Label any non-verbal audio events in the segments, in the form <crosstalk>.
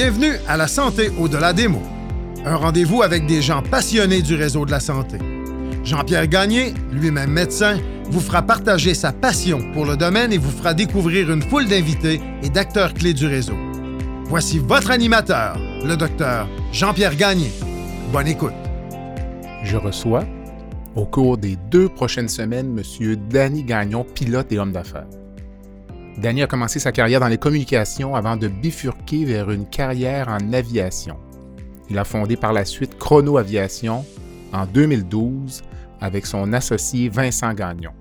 Bienvenue à La Santé au-delà des mots. Un rendez-vous avec des gens passionnés du réseau de la santé. Jean-Pierre Gagné, lui-même médecin, vous fera partager sa passion pour le domaine et vous fera découvrir une foule d'invités et d'acteurs clés du réseau. Voici votre animateur, le docteur Jean-Pierre Gagné. Bonne écoute. Je reçois, au cours des deux prochaines semaines, M. Danny Gagnon, pilote et homme d'affaires. Danny a commencé sa carrière dans les communications avant de bifurquer vers une carrière en aviation. Il a fondé par la suite Chrono Aviation en 2012 avec son associé Vincent Gagnon.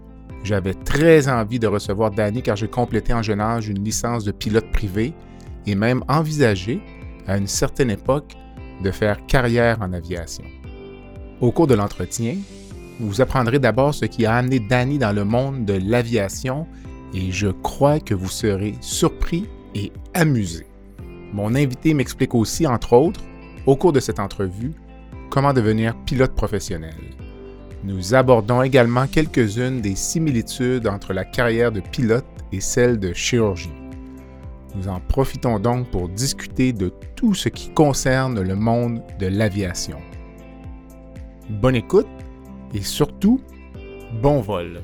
J'avais très envie de recevoir Danny car j'ai complété en jeune âge une licence de pilote privé et même envisagé, à une certaine époque, de faire carrière en aviation. Au cours de l'entretien, vous apprendrez d'abord ce qui a amené Danny dans le monde de l'aviation et je crois que vous serez surpris et amusé. Mon invité m'explique aussi, entre autres, au cours de cette entrevue, comment devenir pilote professionnel. Nous abordons également quelques-unes des similitudes entre la carrière de pilote et celle de chirurgie. Nous en profitons donc pour discuter de tout ce qui concerne le monde de l'aviation. Bonne écoute et surtout, bon vol.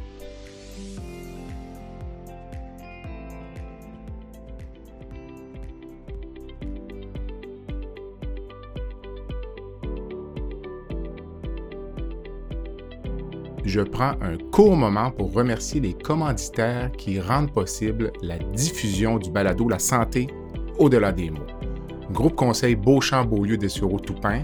je prends un court moment pour remercier les commanditaires qui rendent possible la diffusion du balado La santé au-delà des mots. Groupe Conseil Beauchamp-Beaulieu des Sureau Toupin,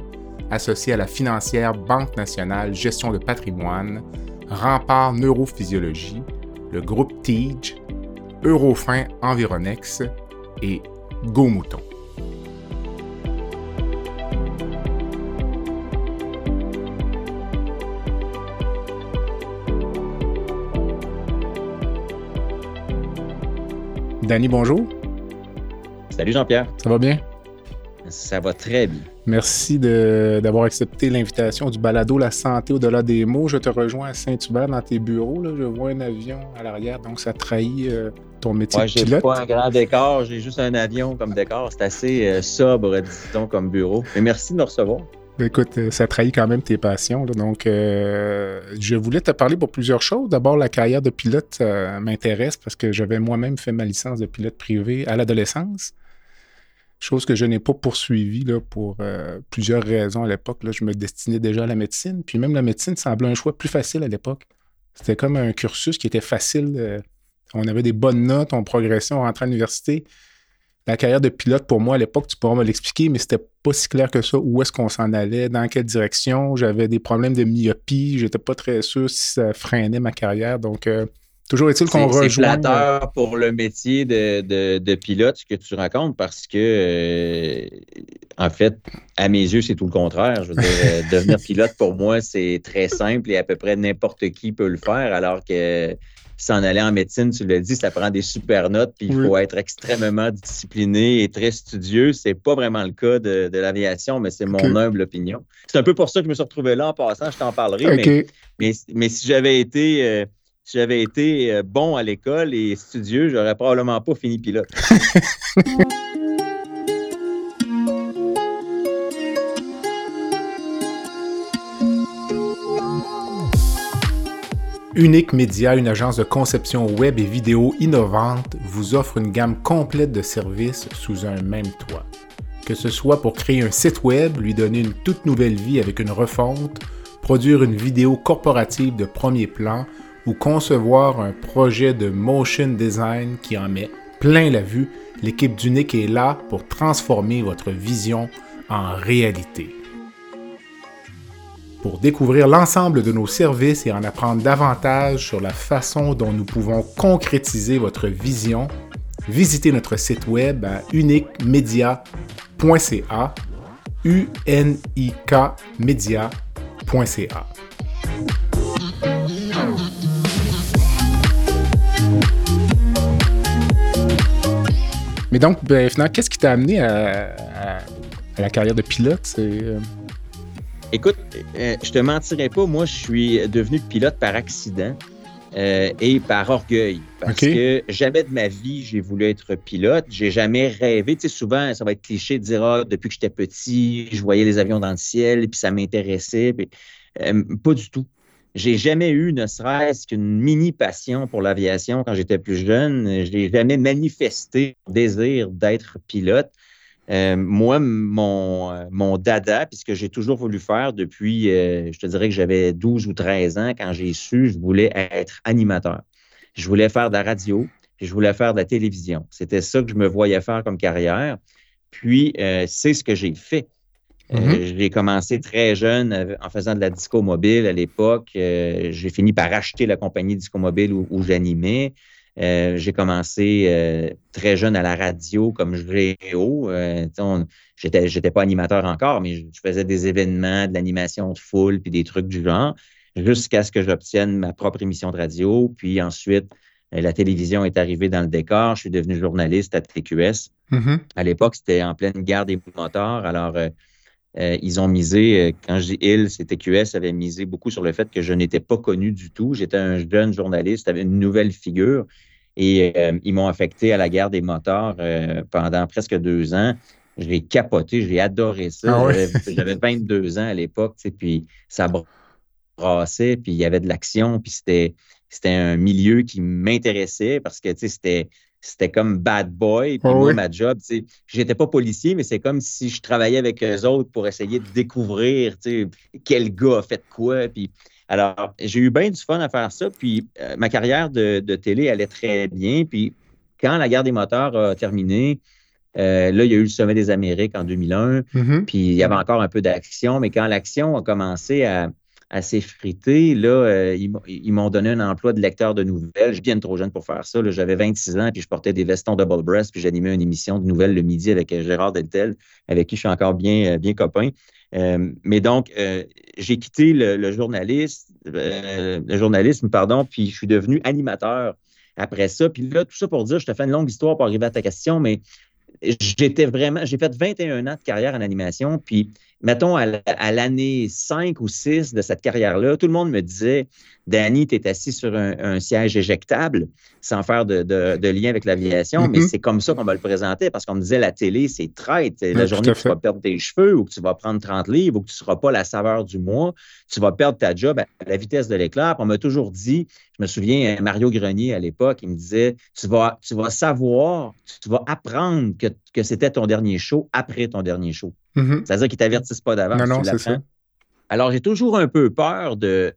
associé à la financière Banque nationale Gestion de patrimoine, Rempart Neurophysiologie, le groupe TIGE, Eurofin Environex et Go Mouton. Danny, bonjour. Salut Jean-Pierre. Ça va bien? Ça va très bien. Merci d'avoir accepté l'invitation du balado La santé au-delà des mots. Je te rejoins à Saint-Hubert dans tes bureaux. Je vois un avion à l'arrière, donc ça trahit euh, ton métier de pilote. J'ai pas un grand décor, j'ai juste un avion comme décor. C'est assez euh, sobre, dit-on, comme bureau. Mais merci de me recevoir. Écoute, euh, ça trahit quand même tes passions. Donc, euh, je voulais te parler pour plusieurs choses. D'abord, la carrière de pilote m'intéresse parce que j'avais moi-même fait ma licence de pilote privé à l'adolescence. Chose que je n'ai pas poursuivie pour euh, plusieurs raisons à l'époque. Je me destinais déjà à la médecine. Puis même la médecine semblait un choix plus facile à l'époque. C'était comme un cursus qui était facile. on avait des bonnes notes, on progressait, on rentrait à l'université la carrière de pilote, pour moi, à l'époque, tu pourras me l'expliquer, mais c'était pas si clair que ça. Où est-ce qu'on s'en allait? Dans quelle direction? J'avais des problèmes de myopie. J'étais pas très sûr si ça freinait ma carrière. Donc, euh, toujours est-il qu'on rejoint... C'est flatteur pour le métier de, pilote, ce que tu racontes, parce que, euh, en fait, à mes yeux, c'est tout le contraire. Je veux dire, euh, <laughs> devenir pilote, pour moi, c'est très simple et à peu près n'importe qui peut le faire, alors que s'en aller en médecine, tu l'as dit, ça prend des super notes, puis il faut être extrêmement discipliné et très studieux. C'est pas vraiment le cas de, l'aviation, mais c'est mon humble opinion. C'est un peu pour ça que je me suis retrouvé là en passant, je t'en parlerai. Mais, mais, si j'avais été, euh, si j'avais été euh, bon à l'école et studieux, j'aurais probablement pas fini pilote. <laughs> Unique Média, une agence de conception web et vidéo innovante, vous offre une gamme complète de services sous un même toit. Que ce soit pour créer un site web, lui donner une toute nouvelle vie avec une refonte, produire une vidéo corporative de premier plan ou concevoir un projet de motion design qui en met plein la vue, l'équipe d'Unique est là pour transformer votre vision en réalité. Pour découvrir l'ensemble de nos services et en apprendre davantage sur la façon dont nous pouvons concrétiser votre vision, visitez notre site web à uniquemedia.ca u n i k media.ca. Mais donc, ben, finalement, qu'est-ce qui t'a amené à, la carrière de pilote? Écoute, euh, je te mentirais pas, moi, je suis devenu pilote par accident. euh, et par orgueil. Parce que jamais de ma vie, j'ai voulu être pilote. J'ai jamais rêvé. Tu sais, souvent, ça va être cliché de dire ah, depuis que j'étais petit, je voyais les avions dans le ciel, puis ça m'intéressait. Euh, pas du tout. J'ai jamais eu, ne serait-ce qu'une mini passion pour l'aviation quand j'étais plus jeune. Je n'ai jamais manifesté le désir d'être pilote. Euh, moi, mon, euh, mon dada, puisque j'ai toujours voulu faire depuis, euh, je te dirais que j'avais 12 ou 13 ans, quand j'ai su, je voulais être animateur. Je voulais faire de la radio, je voulais faire de la télévision. C'était ça que je me voyais faire comme carrière. Puis, c'est ce que j'ai fait. Mm-hmm. j'ai commencé très jeune en faisant de la disco mobile à l'époque. j'ai fini par acheter la compagnie disco mobile où j'animais. Euh, j'ai commencé euh, très jeune à la radio comme géo. Euh, j'étais, j'étais pas animateur encore, mais je, faisais des événements, de l'animation de foule, puis des trucs du genre, jusqu'à ce que j'obtienne ma propre émission de radio. Puis ensuite, la télévision est arrivée dans le décor. Je suis devenu journaliste à TQS. Mm-hmm. À l'époque, c'était en pleine guerre des moteurs. Alors, ils ont misé, quand je dis ils, c'est TQS avait misé beaucoup sur le fait que je n'étais pas connu du tout. J'étais un jeune journaliste, avait une nouvelle figure. Et euh, ils m'ont affecté à la guerre des moteurs euh, pendant presque deux ans. J'ai capoté, j'ai adoré ça. Ah j'avais 22 ans à l'époque, puis ça brassait, puis il y avait de l'action, puis c'était, c'était un milieu qui m'intéressait parce que c'était, c'était comme bad boy. Puis ah moi, ma job, j'étais pas policier, mais c'est comme si je travaillais avec eux autres pour essayer de découvrir quel gars a fait quoi. Puis alors, j'ai eu bien du fun à faire ça. Puis, euh, ma carrière de, télé allait très bien. Puis, quand la guerre des moteurs a terminé, euh, là, il y a eu le sommet des Amériques en 2001. Mm-hmm. Puis, il y avait encore un peu d'action. Mais quand l'action a commencé à, s'effriter, là, euh, ils, m'ont donné un emploi de lecteur de nouvelles. Je bien trop jeune pour faire ça. J'avais 26 ans, puis je portais des vestons double breast, puis j'animais une émission de nouvelles le midi avec Gérard Deltel, avec qui je suis encore bien, bien copain. Euh, mais donc, euh, j'ai quitté le, journaliste, euh, le journalisme, pardon, puis je suis devenu animateur après ça. Puis là, tout ça pour dire, je te fais une longue histoire pour arriver à ta question, mais j'étais vraiment, j'ai fait 21 ans de carrière en animation, puis mettons à l'année 5 ou 6 de cette carrière-là, tout le monde me disait Danny, tu es assis sur un, siège éjectable, sans faire de, lien avec l'aviation, mais mm-hmm. c'est comme ça qu'on va le présenter parce qu'on me disait la télé, c'est traite. La journée où tu vas perdre tes cheveux ou que tu vas prendre 30 livres ou que tu ne seras pas la saveur du mois, tu vas perdre ta job à la vitesse de l'éclair. On m'a toujours dit, je me souviens, Mario Grenier à l'époque, il me disait tu vas, tu vas savoir, tu vas apprendre que, c'était ton dernier show après ton dernier show. Mm-hmm. C'est-à-dire qu'ils ne t'avertissent pas d'avance. Non, non, c'est ça. Alors, j'ai toujours un peu peur de,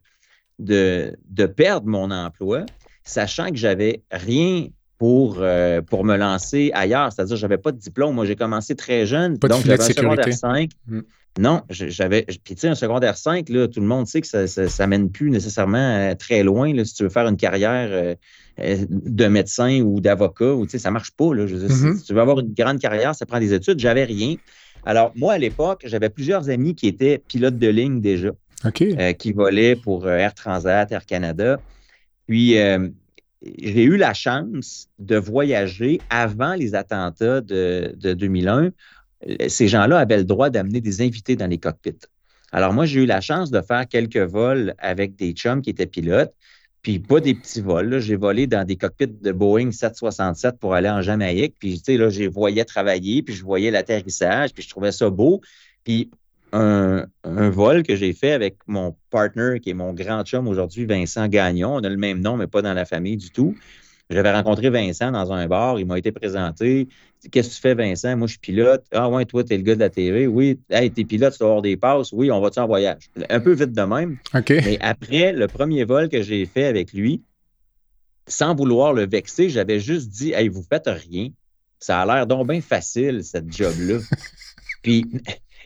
de, perdre mon emploi, sachant que j'avais rien pour, euh, pour me lancer ailleurs. C'est-à-dire, je n'avais pas de diplôme. Moi, j'ai commencé très jeune. donc, j'avais un secondaire 5. Mm. Non, j'avais. Puis, tu sais, un secondaire 5, là, tout le monde sait que ça ne mène plus nécessairement euh, très loin. Là, si tu veux faire une carrière euh, de médecin ou d'avocat, ou, tu sais, ça ne marche pas. Là. Mm-hmm. si, tu veux avoir une grande carrière, ça prend des études. J'avais rien. Alors, moi, à l'époque, j'avais plusieurs amis qui étaient pilotes de ligne déjà. Euh, qui volait pour euh, Air Transat, Air Canada. Puis, euh, j'ai eu la chance de voyager avant les attentats de, 2001. Ces gens-là avaient le droit d'amener des invités dans les cockpits. Alors, moi, j'ai eu la chance de faire quelques vols avec des chums qui étaient pilotes, puis pas des petits vols. J'ai volé dans des cockpits de Boeing 767 pour aller en Jamaïque. Puis, tu sais, là, je voyais travailler, puis je voyais l'atterrissage, puis je trouvais ça beau. Puis, un, vol que j'ai fait avec mon partner, qui est mon grand chum aujourd'hui, Vincent Gagnon. On a le même nom, mais pas dans la famille du tout. J'avais rencontré Vincent dans un bar, il m'a été présenté. Qu'est-ce que tu fais, Vincent? Moi, je suis pilote. Ah ouais, toi, tu es le gars de la TV. Oui, hey, t'es pilote, tu dois avoir des passes. Oui, on va-tu en voyage? Un peu vite de même. OK. Mais après le premier vol que j'ai fait avec lui, sans vouloir le vexer, j'avais juste dit Hey, vous faites rien. Ça a l'air donc bien facile, cette job-là. <laughs> Puis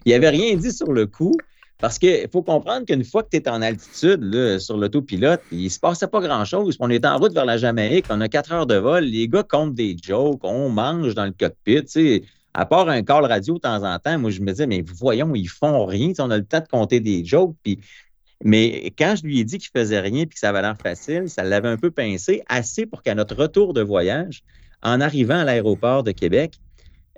il n'avait rien dit sur le coup. Parce qu'il faut comprendre qu'une fois que tu es en altitude sur l'autopilote, il ne se passait pas grand-chose. On est en route vers la Jamaïque, on a quatre heures de vol, les gars comptent des jokes, on mange dans le cockpit. À part un call radio de temps en temps, moi, je me disais, mais voyons, ils font rien. on a le temps de compter des jokes. Mais quand je lui ai dit qu'il faisait rien et que ça avait l'air facile, ça l'avait un peu pincé, assez pour qu'à notre retour de voyage, en arrivant à l'aéroport de Québec,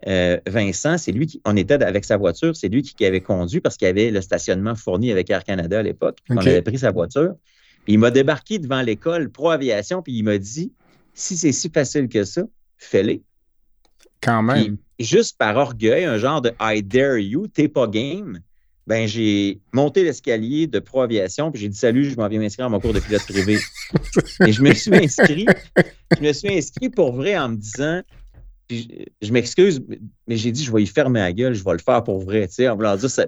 euh, Vincent, c'est lui qui, on était avec sa voiture, c'est lui qui, avait conduit parce qu'il y avait le stationnement fourni avec Air Canada à l'époque. On avait pris sa voiture. Puis il m'a débarqué devant l'école Pro Aviation, puis il m'a dit si c'est si facile que ça, fais-le. Quand même. juste par orgueil, un genre de I dare you, t'es pas game. Ben, j'ai monté l'escalier de Pro Aviation, puis j'ai dit salut, je m'en viens m'inscrire à mon cours de pilote privé. <laughs> Et je me suis inscrit, je me suis inscrit pour vrai en me disant, je, m'excuse, mais j'ai dit je vais y fermer la gueule, je vais le faire pour vrai, tu sais, en voulant dire ça.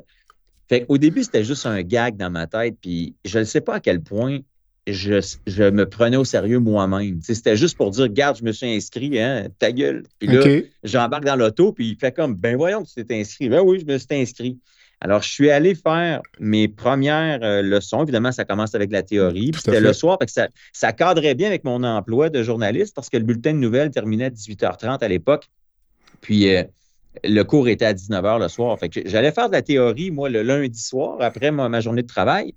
Fait au début, c'était juste un gag dans ma tête, puis je ne sais pas à quel point je, me prenais au sérieux moi-même. C'était juste pour dire, regarde, je me suis inscrit, hein, ta gueule. Puis là, j'embarque dans l'auto, puis il fait comme, ben voyons, tu t'es inscrit. Ben oui, je me suis inscrit. Alors, je suis allé faire mes premières euh, leçons. Évidemment, ça commence avec la théorie. Puis c'était le soir, parce que ça, ça cadrait bien avec mon emploi de journaliste parce que le bulletin de nouvelles terminait à 18h30 à l'époque. Puis euh, le cours était à 19h le soir. Fait que j'allais faire de la théorie, moi, le lundi soir, après ma journée de travail.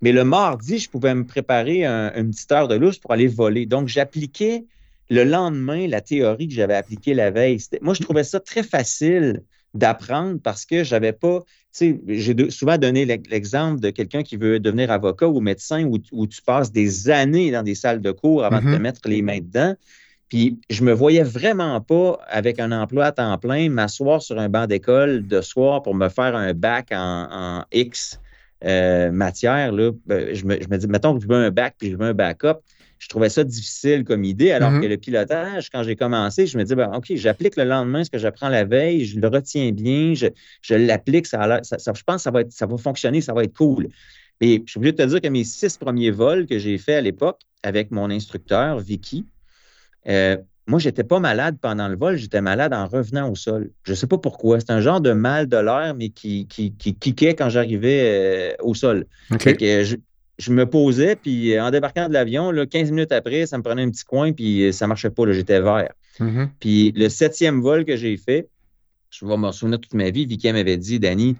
Mais le mardi, je pouvais me préparer une petite heure de louche pour aller voler. Donc, j'appliquais le lendemain la théorie que j'avais appliquée la veille. Moi, je trouvais ça très facile d'apprendre parce que j'avais pas, tu sais, j'ai souvent donné l'exemple de quelqu'un qui veut devenir avocat ou médecin où, tu passes des années dans des salles de cours avant de te mm-hmm. mettre les mains dedans. Puis je me voyais vraiment pas avec un emploi à temps plein m'asseoir sur un banc d'école de soir pour me faire un bac en X euh, matière, là, ben, je, me, je, me, dis, mettons que je veux un bac puis je veux un backup. Je trouvais ça difficile comme idée, alors mm-hmm. que le pilotage, quand j'ai commencé, je me dis, ben, OK, j'applique le lendemain ce que j'apprends la veille, je le retiens bien, je, je l'applique, ça, ça, je pense que ça va, être, ça va fonctionner, ça va être cool. Et je suis obligé de te dire que mes six premiers vols que j'ai faits à l'époque avec mon instructeur, Vicky, euh, moi, j'étais pas malade pendant le vol, j'étais malade en revenant au sol. Je ne sais pas pourquoi. C'est un genre de mal de l'air, mais qui, qui, qui quand j'arrivais euh, au sol. je, me posais, puis euh, en débarquant de l'avion, 15 minutes après, ça me prenait un petit coin, puis euh, ça ne marchait pas. J'étais vert. Mm-hmm. Puis le septième vol que j'ai fait, je vais me souvenir toute ma vie, Vicky m'avait dit, Danny,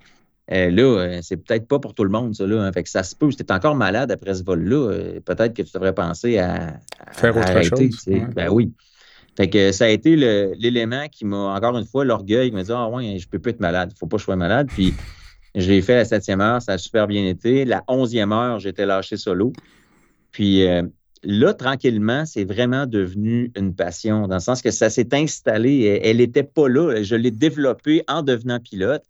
là, c'est peut-être pas pour tout le monde, ça. Là, hein. Fait que ça se peut. Si tu encore malade après ce vol-là, peut-être que tu devrais penser à, faire autre chose. Ben oui. Fait que ça a été l'élément qui m'a, encore une fois, l'orgueil qui m'a dit Ah ouais, je peux plus être malade, faut pas que je sois malade. Puis j'ai fait la septième heure, ça a super bien été. La onzième heure, j'étais lâché solo. Puis euh, là, tranquillement, c'est vraiment devenu une passion, dans le sens que ça s'est installé. Elle n'était pas là. Je l'ai développée en devenant pilote.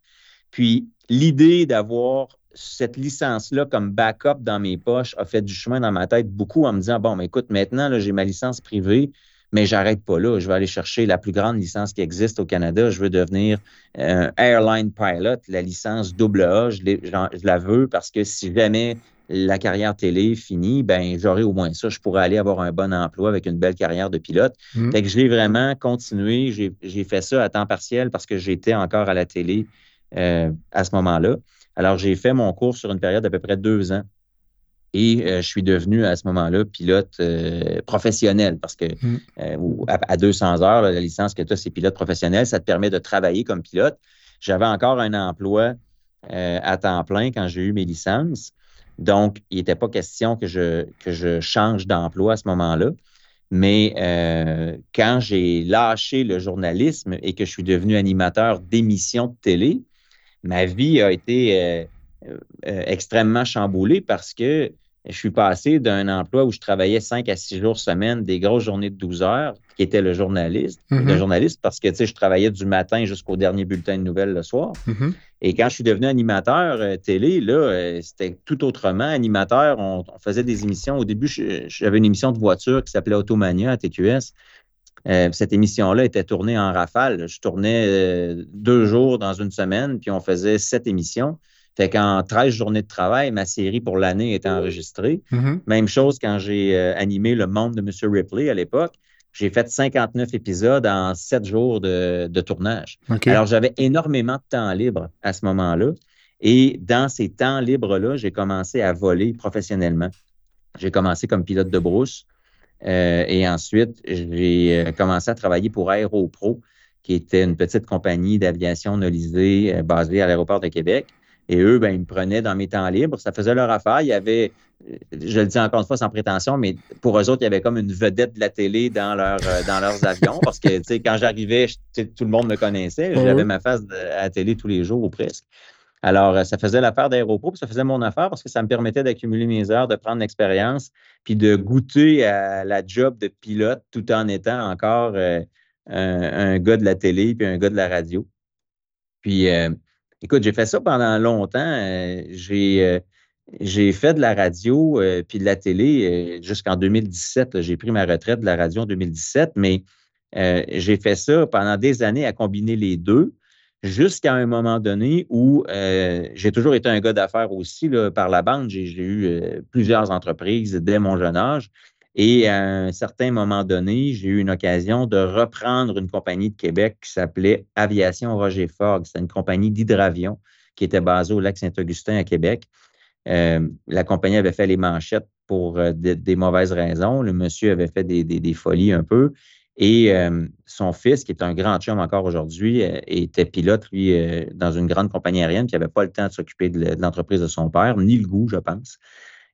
Puis l'idée d'avoir cette licence-là comme backup dans mes poches a fait du chemin dans ma tête beaucoup en me disant Bon, mais écoute, maintenant, j'ai ma licence privée mais j'arrête pas là. Je vais aller chercher la plus grande licence qui existe au Canada. Je veux devenir un airline pilot, la licence AA. Je, je, la veux parce que si jamais la carrière télé finit, ben j'aurai au moins ça. Je pourrais aller avoir un bon emploi avec une belle carrière de pilote. Mmh. Fait que je l'ai vraiment continué. J'ai fait ça à temps partiel parce que j'étais encore à la télé euh, à ce moment-là. Alors, j'ai fait mon cours sur une période d'à peu près deux ans. Et euh, je suis devenu à ce moment-là pilote euh, professionnel parce que mm. euh, à, 200 heures, la licence que tu as, c'est pilote professionnel. Ça te permet de travailler comme pilote. J'avais encore un emploi à temps plein quand j'ai eu mes licences. Donc, il n'était pas question que je, que je change d'emploi à ce moment-là. Mais quand j'ai lâché le journalisme et que je suis devenu animateur d'émissions de télé, ma vie a été extrêmement chamboulée parce que je suis passé d'un emploi où je travaillais 5 à 6 jours semaine, des grosses journées de 12 heures, qui était le journaliste, le mm-hmm. journaliste parce que je travaillais du matin jusqu'au dernier bulletin de nouvelles le soir. Mm-hmm. Et quand je suis devenu animateur euh, télé, là, euh, c'était tout autrement. Animateur, on, faisait des émissions. Au début, j'avais une émission de voiture qui s'appelait Automania à TQS. Euh, cette émission-là était tournée en rafale. Je tournais deux jours dans une semaine, puis on faisait sept émissions. Fait qu'en 13 journées de travail, ma série pour l'année était enregistrée. Mm-hmm. Même chose quand j'ai euh, animé Le Monde de M. Ripley à l'époque. J'ai fait 59 épisodes en 7 jours de, tournage. Alors, j'avais énormément de temps libre à ce moment-là. Et dans ces temps libres-là, j'ai commencé à voler professionnellement. J'ai commencé comme pilote de brousse. Euh, et ensuite, j'ai euh, commencé à travailler pour AeroPro, qui était une petite compagnie d'aviation nolisée basée à l'aéroport de Québec. Et eux, ben, ils me prenaient dans mes temps libres. Ça faisait leur affaire. Il y avait, je le dis encore une fois sans prétention, mais pour eux autres, il y avait comme une vedette de la télé dans, leur, euh, dans leurs <laughs> avions. Parce que, tu sais, quand j'arrivais, tout le monde me connaissait. J'avais ma face à la télé tous les jours ou presque. Alors, ça faisait l'affaire d'aéroport, puis ça faisait mon affaire parce que ça me permettait d'accumuler mes heures, de prendre l'expérience, puis de goûter à la job de pilote tout en étant encore un, un, gars de la télé puis un gars de la radio. Puis, écoute, j'ai fait ça pendant longtemps. j'ai j'ai fait de la radio euh, puis de la télé euh, jusqu'en 2017. J'ai pris ma retraite de la radio en 2017, mais euh, j'ai fait ça pendant des années à combiner les deux jusqu'à un moment donné où j'ai toujours été un gars d'affaires aussi par la bande. J'ai eu plusieurs entreprises dès mon jeune âge. Et à un certain moment donné, j'ai eu une occasion de reprendre une compagnie de Québec qui s'appelait Aviation Roger Fogg. C'était une compagnie d'hydravion qui était basée au lac Saint-Augustin à Québec. Euh, la compagnie avait fait les manchettes pour euh, des mauvaises raisons. Le monsieur avait fait des, folies un peu. Et euh, son fils, qui est un grand chum encore aujourd'hui, était pilote, lui, dans une grande compagnie aérienne, qui n'avait pas le temps de s'occuper de, l'entreprise de son père, ni le goût, je pense.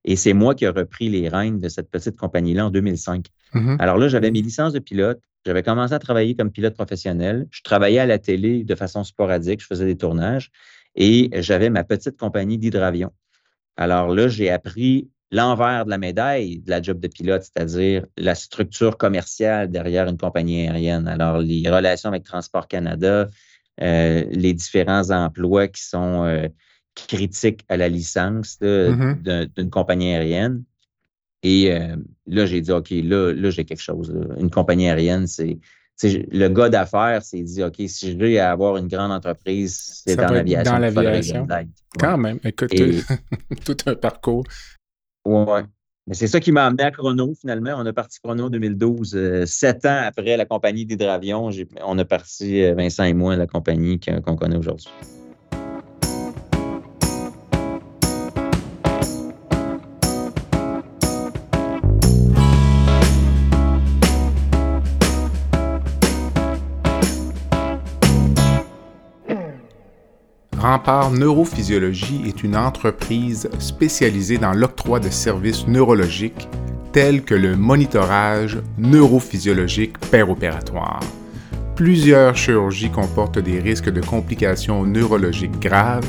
Et c'est moi qui ai repris les rênes de cette petite compagnie-là en 2005. Mm-hmm. Alors là, j'avais mes licences de pilote. J'avais commencé à travailler comme pilote professionnel. Je travaillais à la télé de façon sporadique. Je faisais des tournages. Et j'avais ma petite compagnie d'hydravion. Alors là, j'ai appris l'envers de la médaille de la job de pilote, c'est-à-dire la structure commerciale derrière une compagnie aérienne. Alors, les relations avec Transport Canada, euh, les différents emplois qui sont euh, critiques à la licence mm-hmm. d'une compagnie aérienne. Et euh, là, j'ai dit, OK, là, là j'ai quelque chose. Une compagnie aérienne, c'est le gars d'affaires s'est dit, OK, si je veux avoir une grande entreprise, c'est dans l'aviation. Dans l'aviation. Quand même, écoute, <laughs> tout un parcours. Oui, mais c'est ça qui m'a amené à Chrono, finalement. On a parti Chrono 2012. Euh, sept ans après la compagnie d'hydravion, on a parti, euh, Vincent et moi, la compagnie qu'on connaît aujourd'hui. Rempart Neurophysiologie est une entreprise spécialisée dans l'octroi de services neurologiques tels que le monitorage neurophysiologique péropératoire. Plusieurs chirurgies comportent des risques de complications neurologiques graves,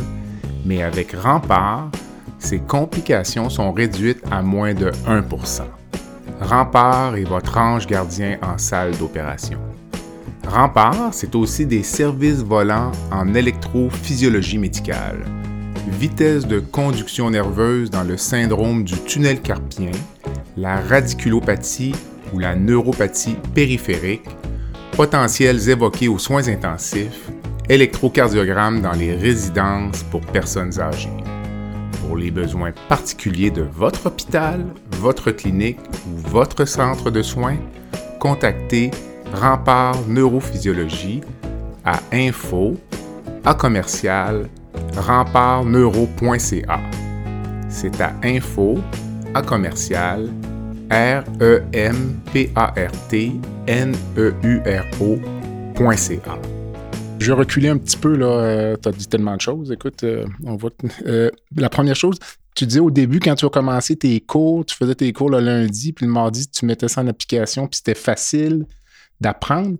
mais avec Rempart, ces complications sont réduites à moins de 1% Rempart est votre ange gardien en salle d'opération. Rempart, c'est aussi des services volants en électrophysiologie médicale, vitesse de conduction nerveuse dans le syndrome du tunnel carpien, la radiculopathie ou la neuropathie périphérique, potentiels évoqués aux soins intensifs, électrocardiogramme dans les résidences pour personnes âgées. Pour les besoins particuliers de votre hôpital, votre clinique ou votre centre de soins, contactez Rempart Neurophysiologie à info à commercial rempartneuro.ca. C'est à info à commercial r e m p a r t n e u r o.ca. Je vais reculer un petit peu, là. Euh, tu as dit tellement de choses. Écoute, euh, on voit. Euh, la première chose, tu disais au début, quand tu as commencé tes cours, tu faisais tes cours le lundi, puis le mardi, tu mettais ça en application, puis c'était facile d'apprendre.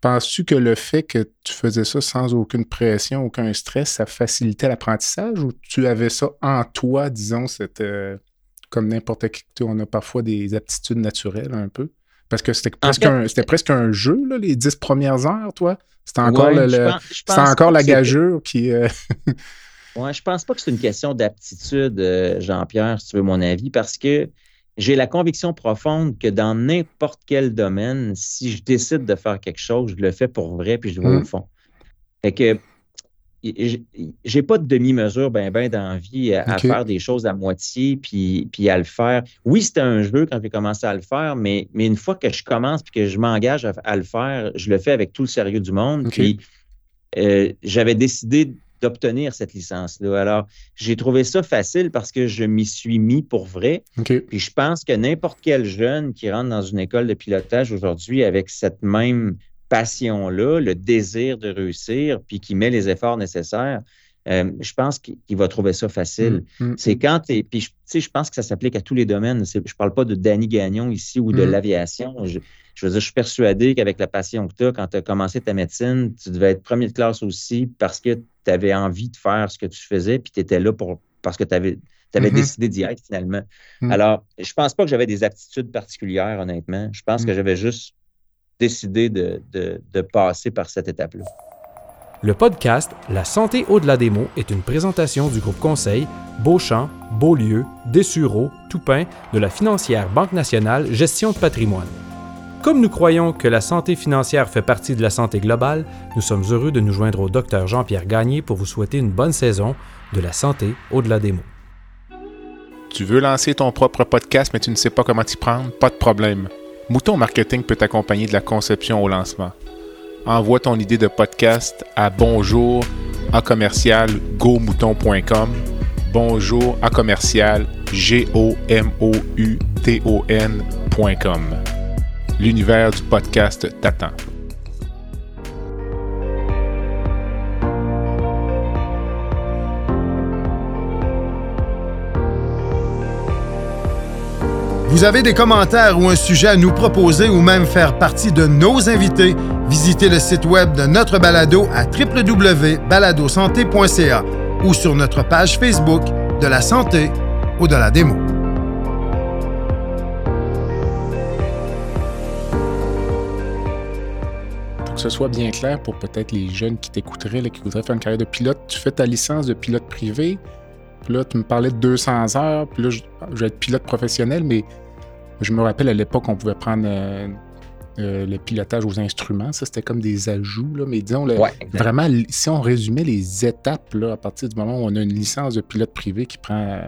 Penses-tu que le fait que tu faisais ça sans aucune pression, aucun stress, ça facilitait l'apprentissage ou tu avais ça en toi, disons, c'était euh, comme n'importe qui, on a parfois des aptitudes naturelles un peu? Parce que c'était presque, un, presque un jeu, les dix premières heures, toi? C'était encore, le, encore la gageure qui. Euh, <laughs> ouais, je pense pas que c'est une question d'aptitude, euh, Jean-Pierre, si tu veux mon avis, parce que j'ai la conviction profonde que dans n'importe quel domaine, si je décide de faire quelque chose, je le fais pour vrai puis je vais au mmh. fond. Fait que j'ai pas de demi-mesure ben ben d'envie à, faire des choses à moitié puis, puis à le faire. Oui, c'était un jeu quand j'ai commencé à le faire, mais, mais une fois que je commence puis que je m'engage à, le faire, je le fais avec tout le sérieux du monde. Puis euh, j'avais décidé d'obtenir cette licence-là. Alors, j'ai trouvé ça facile parce que je m'y suis mis pour vrai. Puis je pense que n'importe quel jeune qui rentre dans une école de pilotage aujourd'hui avec cette même passion-là, le désir de réussir, puis qui met les efforts nécessaires, euh, je pense qu'il va trouver ça facile. Mm, mm, c'est mm. quand tu Puis, je pense que ça s'applique à tous les domaines. Je ne parle pas de Danny Gagnon ici ou de l'aviation. Je, veux dire, je suis persuadé qu'avec la passion que tu as, quand tu as commencé ta médecine, tu devais être premier de classe aussi parce que tu avais envie de faire ce que tu faisais, puis tu étais là pour parce que tu avais, avais mm-hmm. décidé d'y être finalement. Mm. Alors, je pense pas que j'avais des aptitudes particulières, honnêtement. Je pense que mm. j'avais juste décidé de, de passer par cette étape-là. Le podcast La santé au-delà des mots est une présentation du groupe conseil Beauchamp, Beaulieu, Dessureau, Toupin de la financière Banque nationale Gestion de patrimoine. Comme nous croyons que la santé financière fait partie de la santé globale, nous sommes heureux de nous joindre au docteur Jean-Pierre Gagné pour vous souhaiter une bonne saison de la santé au-delà des mots. Tu veux lancer ton propre podcast mais tu ne sais pas comment t'y prendre? Pas de problème. Mouton Marketing peut t'accompagner de la conception au lancement envoie ton idée de podcast à bonjour à commercial gomouton.com. Bonjour à commercial g o m o u t o. L'univers du podcast t'attend. Vous avez des commentaires ou un sujet à nous proposer ou même faire partie de nos invités, visitez le site web de notre balado à www.baladosanté.ca ou sur notre page Facebook de la santé ou de la que ce soit bien clair pour peut-être les jeunes qui t'écouteraient, qui voudraient faire une carrière de pilote, tu fais ta licence de pilote privé, puis là, tu me parlais de 200 heures. Puis là, je, vais être pilote professionnel, mais je me rappelle à l'époque, on pouvait prendre euh, euh, le pilotage aux instruments. Ça, c'était comme des ajouts. Là. Mais disons, vraiment, si on résumait les étapes là, à partir du moment où on a une licence de pilote privé qui prend.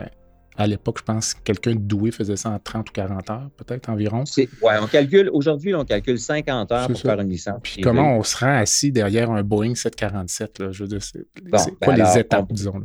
À l'époque, je pense que quelqu'un de doué faisait ça en 30 ou 40 heures, peut-être environ. Oui, on calcule, aujourd'hui, on calcule 50 heures pour faire une licence. Puis comment on se rend assis derrière un Boeing 747? Là? Je veux dire, c'est, quoi ben les étapes, disons? Là?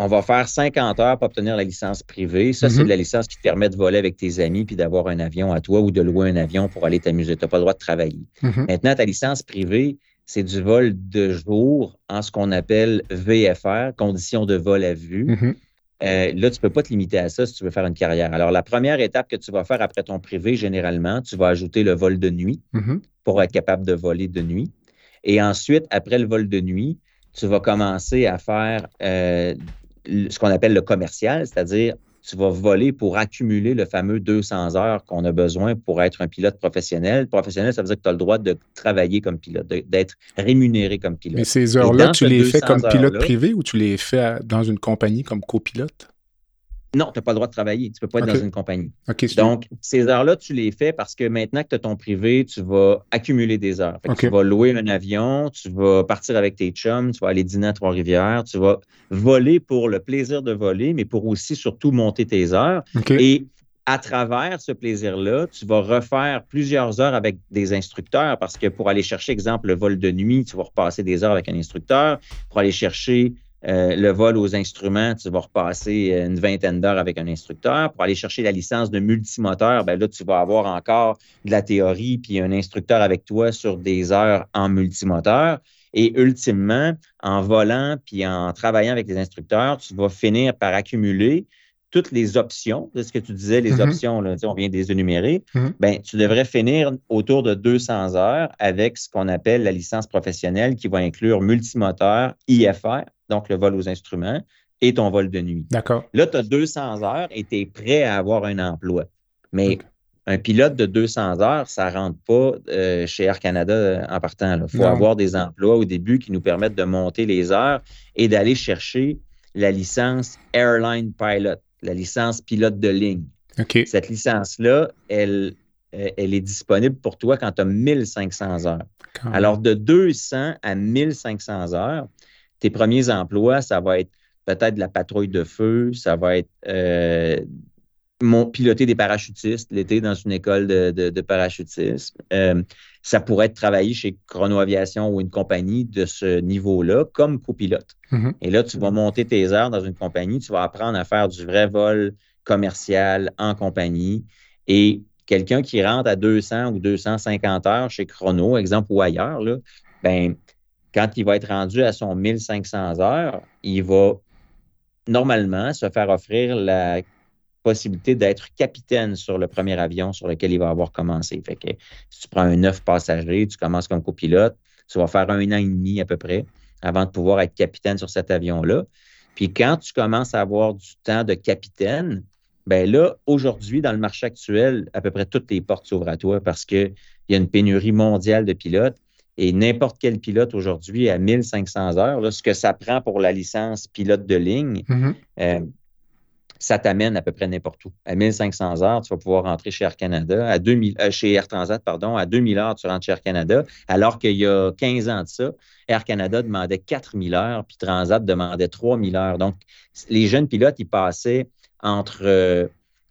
on va faire 50 heures pour obtenir la licence privée. Ça, c'est de mhm. la licence qui te permet de voler avec tes amis puis d'avoir un avion à toi ou de louer un avion pour aller t'amuser. Tu n'as pas le droit de travailler. Mhm. Maintenant, ta licence privée, c'est du vol de jour en ce qu'on appelle VFR, conditions de vol à vue. Mhm. Euh, là, tu ne peux pas te limiter à ça si tu veux faire une carrière. Alors, la première étape que tu vas faire après ton privé, généralement, tu vas ajouter le vol de nuit pour être capable de voler de nuit. Et ensuite, après le vol de nuit, tu vas commencer à faire euh, ce qu'on appelle le commercial, c'est-à-dire tu vas voler pour accumuler le fameux 200 heures qu'on a besoin pour être un pilote professionnel. Professionnel, ça veut dire que tu as le droit de travailler comme pilote, d'être rémunéré comme pilote. Mais ces heures-là, tu les fais comme pilote privé ou tu les fais dans une compagnie comme copilote? Non, tu n'as pas le droit de travailler. Tu ne peux pas être dans une compagnie. Donc, ces heures-là, tu les fais parce que maintenant que tu as ton privé, tu vas accumuler des heures. Tu vas louer un avion, tu vas partir avec tes chums, tu vas aller dîner à Trois-Rivières, tu vas voler pour le plaisir de voler, mais pour aussi surtout monter tes heures. Et à travers ce plaisir-là, tu vas refaire plusieurs heures avec des instructeurs parce que pour aller chercher, exemple, le vol de nuit, tu vas repasser des heures avec un instructeur. Pour aller chercher euh, le vol aux instruments, tu vas repasser une vingtaine d'heures avec un instructeur. Pour aller chercher la licence de multimoteur, ben là, tu vas avoir encore de la théorie puis un instructeur avec toi sur des heures en multimoteur. Et ultimement, en volant puis en travaillant avec les instructeurs, tu vas finir par accumuler toutes les options, de ce que tu disais, les mm-hmm. options, là, on vient de les énumérer, mm-hmm. ben, tu devrais finir autour de 200 heures avec ce qu'on appelle la licence professionnelle qui va inclure multimoteur, IFR, donc le vol aux instruments, et ton vol de nuit. D'accord. Là, tu as 200 heures et tu es prêt à avoir un emploi. Mais un pilote de 200 heures, ça ne rentre pas euh, chez Air Canada euh, en partant. Il faut avoir des emplois au début qui nous permettent de monter les heures et d'aller chercher la licence Airline Pilot, la licence pilote de ligne. Cette licence-là, elle, euh, elle est disponible pour toi quand tu as 1500 heures. Alors, de 200 à 1500 heures, tes premiers emplois, ça va être peut-être de la patrouille de feu, ça va être euh, piloter des parachutistes l'été dans une école de, parachutisme. Euh, ça pourrait être travailler chez Chrono Aviation ou une compagnie de ce niveau-là comme copilote. Mm-hmm. Et là, tu vas monter tes heures dans une compagnie, tu vas apprendre à faire du vrai vol commercial en compagnie. Et quelqu'un qui rentre à 200 ou 250 heures chez Chrono, exemple, ou ailleurs, là, ben, quand il va être rendu à son 1500 heures, il va normalement se faire offrir la possibilité d'être capitaine sur le premier avion sur lequel il va avoir commencé. Fait que si tu prends un neuf passagers, tu commences comme copilote, tu vas faire un an et demi à peu près avant de pouvoir être capitaine sur cet avion-là. Puis quand tu commences à avoir du temps de capitaine, ben là, aujourd'hui, dans le marché actuel, à peu près toutes les portes s'ouvrent à toi parce qu'il y a une pénurie mondiale de pilotes. Et n'importe quel pilote aujourd'hui à 1500 heures, là, ce que ça prend pour la licence pilote de ligne, Mhm. euh, ça t'amène à peu près n'importe où. À 1500 heures, tu vas pouvoir rentrer chez Air Canada, à 2000, euh, chez Air Transat, pardon, à 2000 heures, tu rentres chez Air Canada, alors qu'il y a 15 ans de ça, Air Canada demandait 4000 heures, puis Transat demandait 3000 heures. Donc, les jeunes pilotes, ils passaient entre, euh,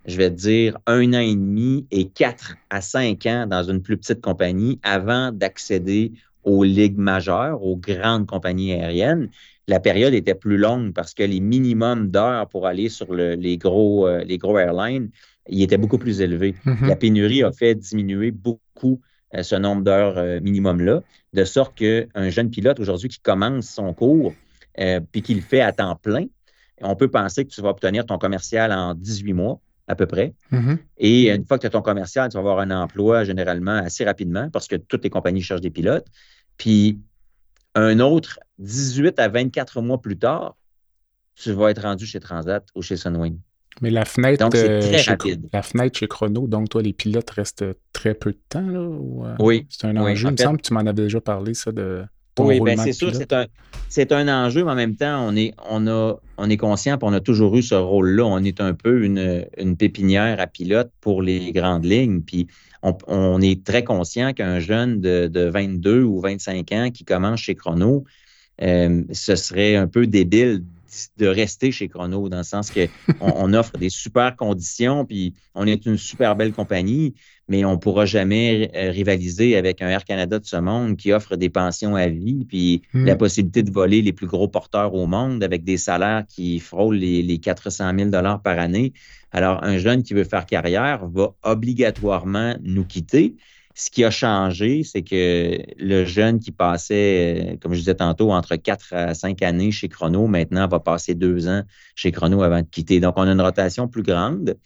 je vais te dire, un an et demi et quatre à cinq ans dans une plus petite compagnie avant d'accéder aux ligues majeures, aux grandes compagnies aériennes la période était plus longue parce que les minimums d'heures pour aller sur le- les, gros, euh, les gros airlines, ils étaient beaucoup plus élevés. Mhm. La pénurie a fait diminuer beaucoup euh, ce nombre d'heures euh, minimum-là, de sorte qu'un jeune pilote aujourd'hui qui commence son cours puis qui le fait à temps plein, on peut penser que tu vas obtenir ton commercial en 18 mois à peu près. Mhm. Et une fois que tu as ton commercial, tu vas avoir un emploi généralement assez rapidement parce que toutes les compagnies cherchent des pilotes. Puis un autre 18 à 24 mois plus tard, tu vas être rendu chez Transat ou chez Sunwing. Mais la fenêtre, Donc, euh, très chez, rapide. la fenêtre chez Chrono, donc toi, les pilotes restent très peu de temps, là? ou, euh, Oui. C'est un Oui, enjeu. en il me semble que tu m'en avais déjà parlé, ça, de Oui, bien, c'est sûr, c'est un, c'est un enjeu, mais en même temps, on est, on a, on est conscient et on a toujours eu ce rôle-là. On est un peu une, une pépinière à pilote pour les grandes lignes. Puis on, on est très conscient qu'un jeune de, de 22 ou 25 ans qui commence chez Chrono, euh, ce serait un peu débile de rester chez Chrono, dans le sens qu'on on offre des super conditions, puis on est une super belle compagnie, mais on ne pourra jamais euh, rivaliser avec un Air Canada de ce monde qui offre des pensions à vie, puis Mm. la possibilité de voler les plus gros porteurs au monde avec des salaires qui frôlent les, les 400 000 par année. Alors, un jeune qui veut faire carrière va obligatoirement nous quitter. Ce qui a changé, c'est que le jeune qui passait, euh, comme je disais tantôt, entre 4 à 5 années chez Chrono, maintenant va passer deux ans chez Chrono avant de quitter. Donc, on a une rotation plus grande.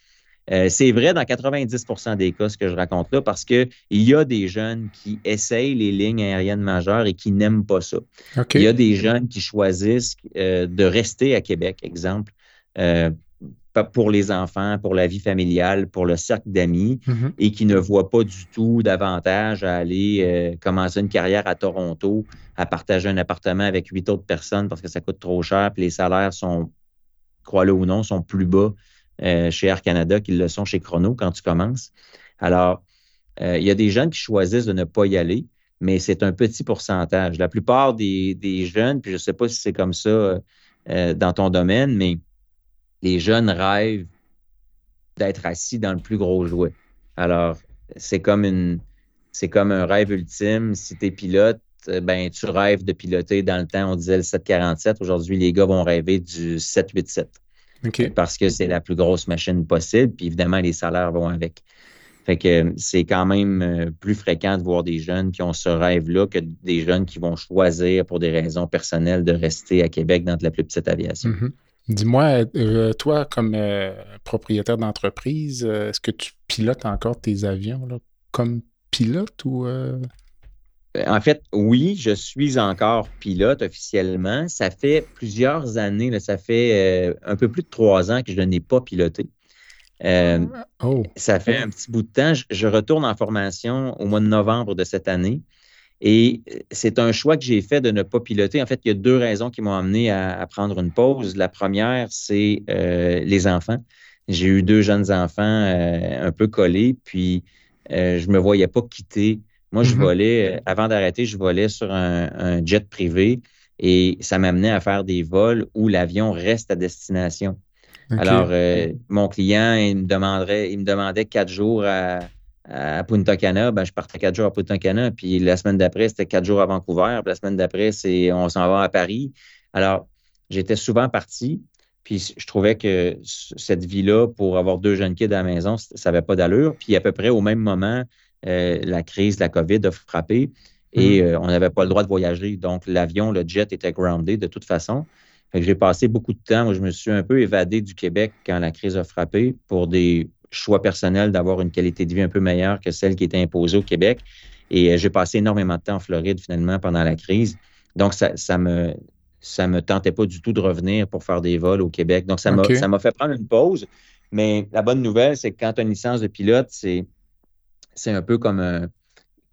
Euh, c'est vrai dans 90% des cas, ce que je raconte là, parce qu'il y a des jeunes qui essayent les lignes aériennes majeures et qui n'aiment pas ça. Il y a des jeunes qui choisissent euh, de rester à Québec, exemple, euh, pour les enfants, pour la vie familiale, pour le cercle d'amis, Mhm. et qui ne voient pas du tout d'avantage à aller commencer une carrière à Toronto, à partager un appartement avec huit autres personnes parce que ça coûte trop cher, puis les salaires sont, crois-le ou non, sont plus bas euh, chez Air Canada qu'ils le sont chez Chrono quand tu commences. Alors, euh, il y a des jeunes qui choisissent de ne pas y aller, mais c'est un petit pourcentage. La plupart des, jeunes, puis je ne sais pas si c'est comme ça euh, dans ton domaine, mais les jeunes rêvent d'être assis dans le plus gros jouet. Alors, c'est comme une c'est comme un rêve ultime. Si tu es pilote, euh, ben tu rêves de piloter dans le temps, on disait le 747. Aujourd'hui, les gars vont rêver du 787 Parce que c'est la plus grosse machine possible. Puis évidemment, les salaires vont avec. Fait que euh, c'est quand même euh, plus fréquent de voir des jeunes qui ont ce rêve-là que des jeunes qui vont choisir pour des raisons personnelles de rester à Québec dans de la plus petite aviation. Mhm. Dis-moi, euh, toi, comme euh, propriétaire d'entreprise, est-ce que tu pilotes encore tes avions là, comme pilote ou. euh, En fait, oui, je suis encore pilote officiellement. Ça fait plusieurs années, là, ça fait euh, un peu plus de trois ans que je n'ai pas piloté. Euh, Oh, ça fait un petit bout de temps. Je, je retourne en formation au mois de novembre de cette année. Et euh, c'est un choix que j'ai fait de ne pas piloter. En fait, il y a deux raisons qui m'ont amené à, à prendre une pause. La première, c'est euh, les enfants. J'ai eu deux jeunes enfants un peu collés, puis je ne me voyais pas quitter. Moi, je Mhm. volais, euh, avant d'arrêter, je volais sur un, un jet privé et ça m'amenait à faire des vols où l'avion reste à destination. Alors, euh, mon client, il me demanderait, il me demandait quatre jours à, à Punta Cana. Ben, je partais quatre jours à Punta Cana, puis la semaine d'après, c'était quatre jours à Vancouver. Puis la semaine d'après, c'est on s'en va à Paris. Alors, j'étais souvent parti, puis je trouvais que cette vie-là, pour avoir deux jeunes kids à la maison, ça n'avait pas d'allure. Puis à peu près au même moment, euh, la crise de la COVID a frappé et euh, on n'avait pas le droit de voyager. Donc, l'avion, le jet était groundé de toute façon. j'ai passé beaucoup de temps. Moi, je me suis un peu évadé du Québec quand la crise a frappé pour des choix personnels d'avoir une qualité de vie un peu meilleure que celle qui était imposée au Québec. Et euh, j'ai passé énormément de temps en Floride finalement pendant la crise. Donc, ça, ça me ça me tentait pas du tout de revenir pour faire des vols au Québec. Donc, ça m'a fait prendre une pause. Mais la bonne nouvelle, c'est que quand tu as une licence de pilote, c'est un peu comme un,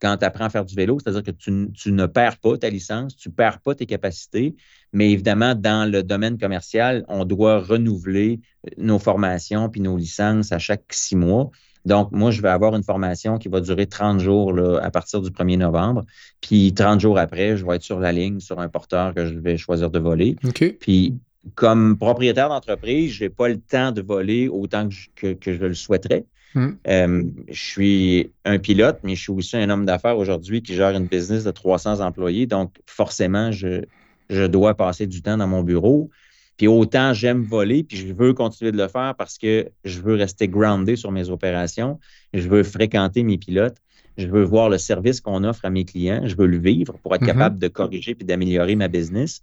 quand tu apprends à faire du vélo, c'est-à-dire que tu, ne perds pas ta licence, tu ne perds pas tes capacités, mais évidemment, dans le domaine commercial, on doit renouveler nos formations puis nos licences à chaque six mois. Donc, moi, je vais avoir une formation qui va durer 30 jours à partir du 1er novembre. Puis 30 jours après, je vais être sur la ligne sur un porteur que je vais choisir de voler. Puis, comme propriétaire d'entreprise, je n'ai pas le temps de voler autant que je le souhaiterais. Hmm. Euh, je suis un pilote, mais je suis aussi un homme d'affaires aujourd'hui qui gère une business de 300 employés. Donc, forcément, je, je dois passer du temps dans mon bureau. Puis autant j'aime voler, puis je veux continuer de le faire parce que je veux rester groundé sur mes opérations. Je veux fréquenter mes pilotes. Je veux voir le service qu'on offre à mes clients. Je veux le vivre pour être mm-hmm. capable de corriger puis d'améliorer ma business.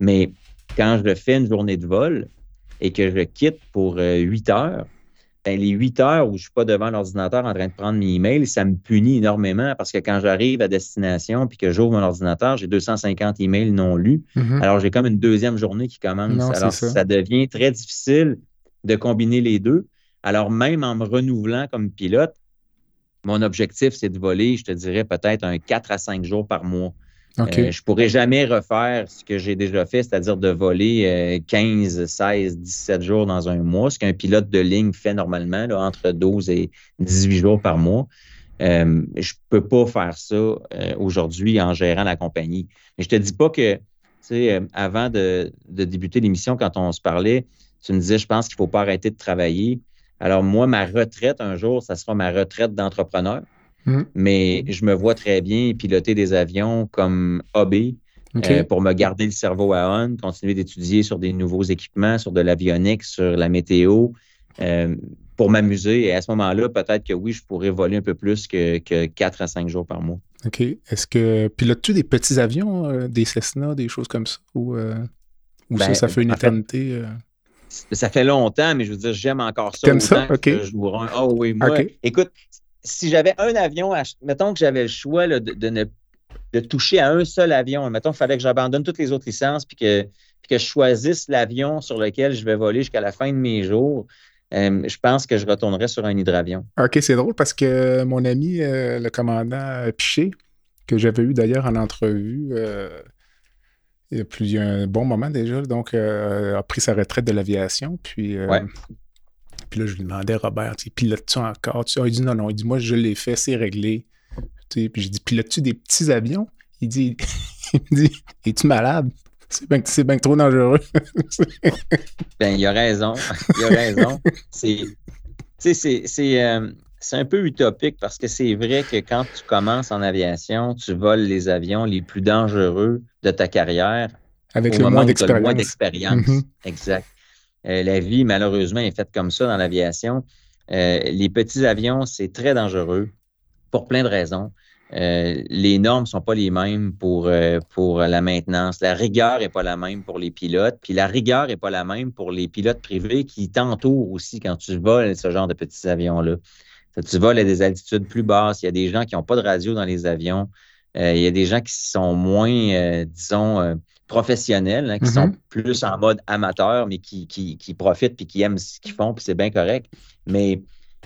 Mais quand je fais une journée de vol et que je quitte pour euh, huit heures, ben, les huit heures où je ne suis pas devant l'ordinateur en train de prendre mes emails, ça me punit énormément parce que quand j'arrive à destination puis que j'ouvre mon ordinateur, j'ai 250 emails non lus. Mm-hmm. Alors, j'ai comme une deuxième journée qui commence. Alors, ça. devient très difficile de combiner les deux. Alors, même en me renouvelant comme pilote, mon objectif, c'est de voler, je te dirais, peut-être un 4 à 5 jours par mois. Euh, je ne pourrais jamais refaire ce que j'ai déjà fait, c'est-à-dire de voler 15, 16, 17 jours dans un mois, ce qu'un pilote de ligne fait normalement, entre 12 et 18 jours par mois. Euh, je ne peux pas faire ça euh, aujourd'hui en gérant la compagnie. Je ne te dis pas que, tu sais, avant de, de débuter l'émission, quand on se parlait, tu me disais, je pense qu'il ne faut pas arrêter de travailler. Alors, moi, ma retraite un jour, ça sera ma retraite d'entrepreneur. Mm. Mais je me vois très bien piloter des avions comme hobby euh, pour me garder le cerveau à on, continuer d'étudier sur des nouveaux équipements, sur de l'avionique, sur la météo, euh, pour m'amuser. Et à ce moment-là, peut-être que oui, je pourrais voler un peu plus que, que 4 à 5 jours par mois. OK. Est-ce que pilotes-tu des petits avions, euh, des Cessna, des choses comme ça? Ou, ou ça, ben, ça fait une éternité? ça fait longtemps, mais je veux dire, j'aime encore ça. T'aimes ça? OK. je Oh oui, moi, écoute, si j'avais un avion, mettons que j'avais le choix de, ne de toucher à un seul avion, mettons qu'il fallait que j'abandonne toutes les autres licences puis que, que je choisisse l'avion sur lequel je vais voler jusqu'à la fin de mes jours, euh, je pense que je retournerais sur un hydravion. OK, c'est drôle parce que mon ami, euh, le commandant Piché, que j'avais eu d'ailleurs en entrevue, euh, il y a plus un bon moment déjà, donc a pris sa retraite de l'aviation. Puis puis là, je lui demandais, Robert, pilotes-tu encore? Il dit non, non. Il dit, moi, je l'ai fait, c'est réglé. Puis j'ai dit, pilotes-tu des petits avions? Il dit, <laughs> il me dit, es-tu malade? C'est bien, c'est bien trop dangereux. <laughs> ben, il a raison. Il a raison. C'est, c'est, c'est, euh, c'est un peu utopique parce que c'est vrai que quand tu commences en aviation, tu voles les avions les plus dangereux de ta carrière. Avec le moins d'expérience. Mm-hmm. Exact. Euh, la vie, malheureusement, est faite comme ça dans l'aviation. Euh, les petits avions, c'est très dangereux pour plein de raisons. Euh, les normes ne sont pas les mêmes pour, pour la maintenance. La rigueur n'est pas la même pour les pilotes. Puis la rigueur n'est pas la même pour les pilotes privés qui t'entourent aussi quand tu voles ce genre de petits avions-là. Tu voles à des altitudes plus basses. Il y a des gens qui n'ont pas de radio dans les avions. il y a des gens qui sont moins, disons, professionnels, hein, qui sont mm-hmm. plus en mode amateur, mais qui, qui, qui profitent puis qui aiment ce qu'ils font, puis c'est bien correct. Mais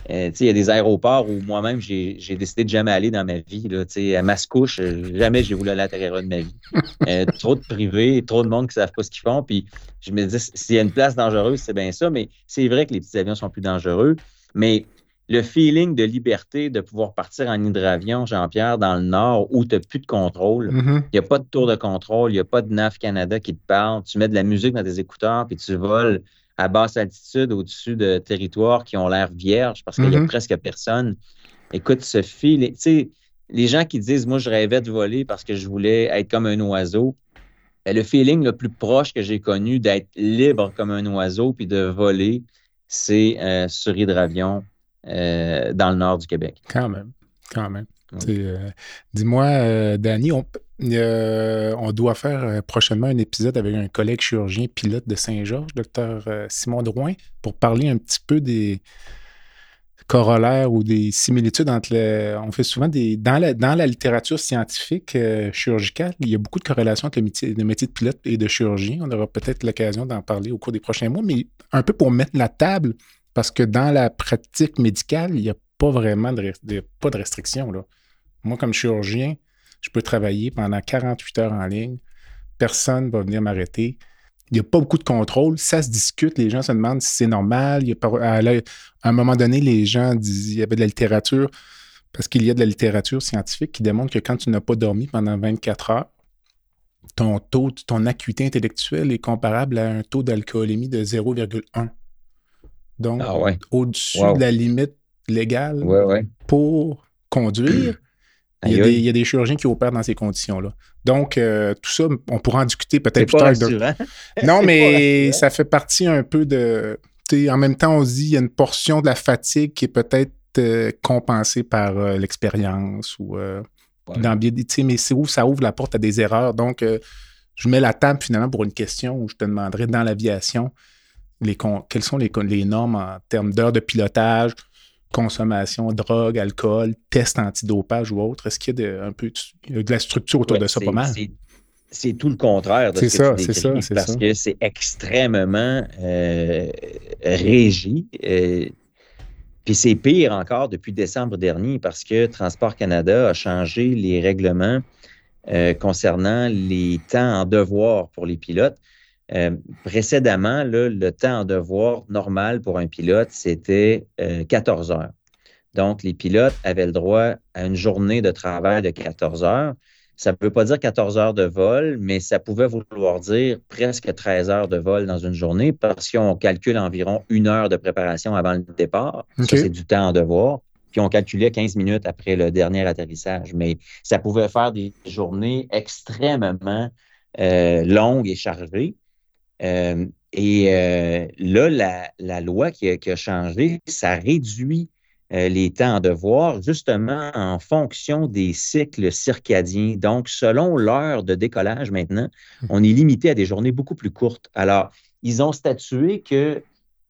euh, il y a des aéroports où moi-même, j'ai décidé de jamais aller dans ma vie. Là, à Mascouche, jamais j'ai voulu aller à de ma vie. <laughs> Euh, trop de privés, trop de monde qui ne savent pas ce qu'ils font. Puis je me dis, s'il y a une place dangereuse, c'est bien ça. Mais c'est vrai que les petits avions sont plus dangereux. Mais le feeling de liberté de pouvoir partir en hydravion, Jean-Pierre, dans le nord où tu n'as plus de contrôle. Mm-hmm. Il n'y a pas de tour de contrôle, il n'y a pas de NAF Canada qui te parle. Tu mets de la musique dans tes écouteurs puis tu voles à basse altitude au-dessus de territoires qui ont l'air vierges parce qu'il n'y a mm-hmm. presque personne. Écoute, ce feeling, tu sais, les gens qui disent Moi, je rêvais de voler parce que je voulais être comme un oiseau. Ben, le feeling le plus proche que j'ai connu d'être libre comme un oiseau puis de voler, c'est euh, sur hydravion euh, dans le nord du Québec. Quand même, quand même. Euh, dis-moi, euh, Danny, on doit faire prochainement un épisode avec un collègue chirurgien pilote de Saint-Georges, docteur Simon Drouin, pour parler un petit peu des, corollaires ou des similitudes entre les. On fait souvent des. Dans la, dans la littérature scientifique euh, chirurgicale, il y a beaucoup de corrélations entre le métier, métier de pilote et de chirurgien. On aura peut-être l'occasion d'en parler au cours des prochains mois, mais un peu pour mettre la table, parce que dans la pratique médicale, il n'y a pas vraiment de, pas de restrictions. Là. Moi, comme chirurgien, je peux travailler pendant 48 heures en ligne. Personne ne va venir m'arrêter. Il n'y a pas beaucoup de contrôle. Ça se discute. Les gens se demandent si c'est normal. Il à, un moment donné, les gens disent il y avait de la littérature, parce qu'il y a de la littérature scientifique qui démontre que quand tu n'as pas dormi pendant 24 heures, ton taux, ton acuité intellectuelle est comparable à un taux d'alcoolémie de 0,1. Donc, ah au-dessus de la limite légale pour conduire. <clears throat> Il y, a des, chirurgiens qui opèrent dans ces conditions-là. Donc, euh, tout ça, on pourra en discuter peut-être plus tard. <laughs> Non, mais ça fait partie un peu de. En même temps, on se dit qu'il y a une portion de la fatigue qui est peut-être euh, compensée par euh, l'expérience ou dans mais c'est où ça ouvre la porte à des erreurs. Donc, je mets la table finalement pour une question où je te demanderai dans l'aviation les, quelles sont les, les normes en termes d'heures de pilotage, consommation, drogue, alcool, test antidopage ou autre? Est-ce qu'il y a de, un peu de, la structure autour de ça pas mal? C'est tout le contraire de ce que tu décris, parce que c'est extrêmement euh, régi. Euh, puis c'est pire encore depuis décembre dernier parce que Transport Canada a changé les règlements euh, concernant les temps en devoir pour les pilotes. Précédemment, le temps en devoir normal pour un pilote, c'était 14 heures. Donc, les pilotes avaient le droit à une journée de travail de 14 heures. Ça ne veut pas dire 14 heures de vol, mais ça pouvait vouloir dire presque 13 heures de vol dans une journée parce qu'on calcule environ une heure de préparation avant le départ. Ça, c'est du temps en devoir. Puis on calculait 15 minutes après le dernier atterrissage. Mais ça pouvait faire des journées extrêmement euh, longues et chargées. Euh, et euh, là, la, loi qui a, changé, ça réduit euh, les temps de devoir, justement en fonction des cycles circadiens. Donc, selon l'heure de décollage maintenant, mmh. on est limité à des journées beaucoup plus courtes. Alors, ils ont statué que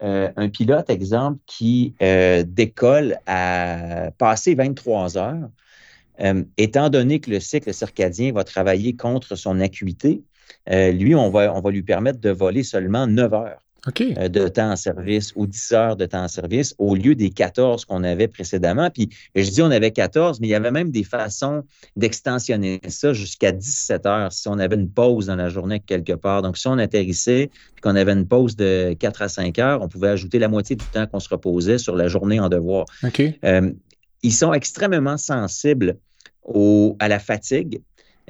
euh, un pilote, exemple, qui décolle à passer 23 heures, étant donné que le cycle circadien va travailler contre son acuité, lui, on va, on va lui permettre de voler seulement 9 heures. Euh, de temps en service ou 10 heures de temps en service au lieu des 14 qu'on avait précédemment. Puis je dis on avait 14, mais il y avait même des façons d'extensionner ça jusqu'à 17 heures si on avait une pause dans la journée quelque part. Donc, si on atterrissait et qu'on avait une pause de 4 à 5 heures, on pouvait ajouter la moitié du temps qu'on se reposait sur la journée en devoir. Euh, ils sont extrêmement sensibles à la fatigue.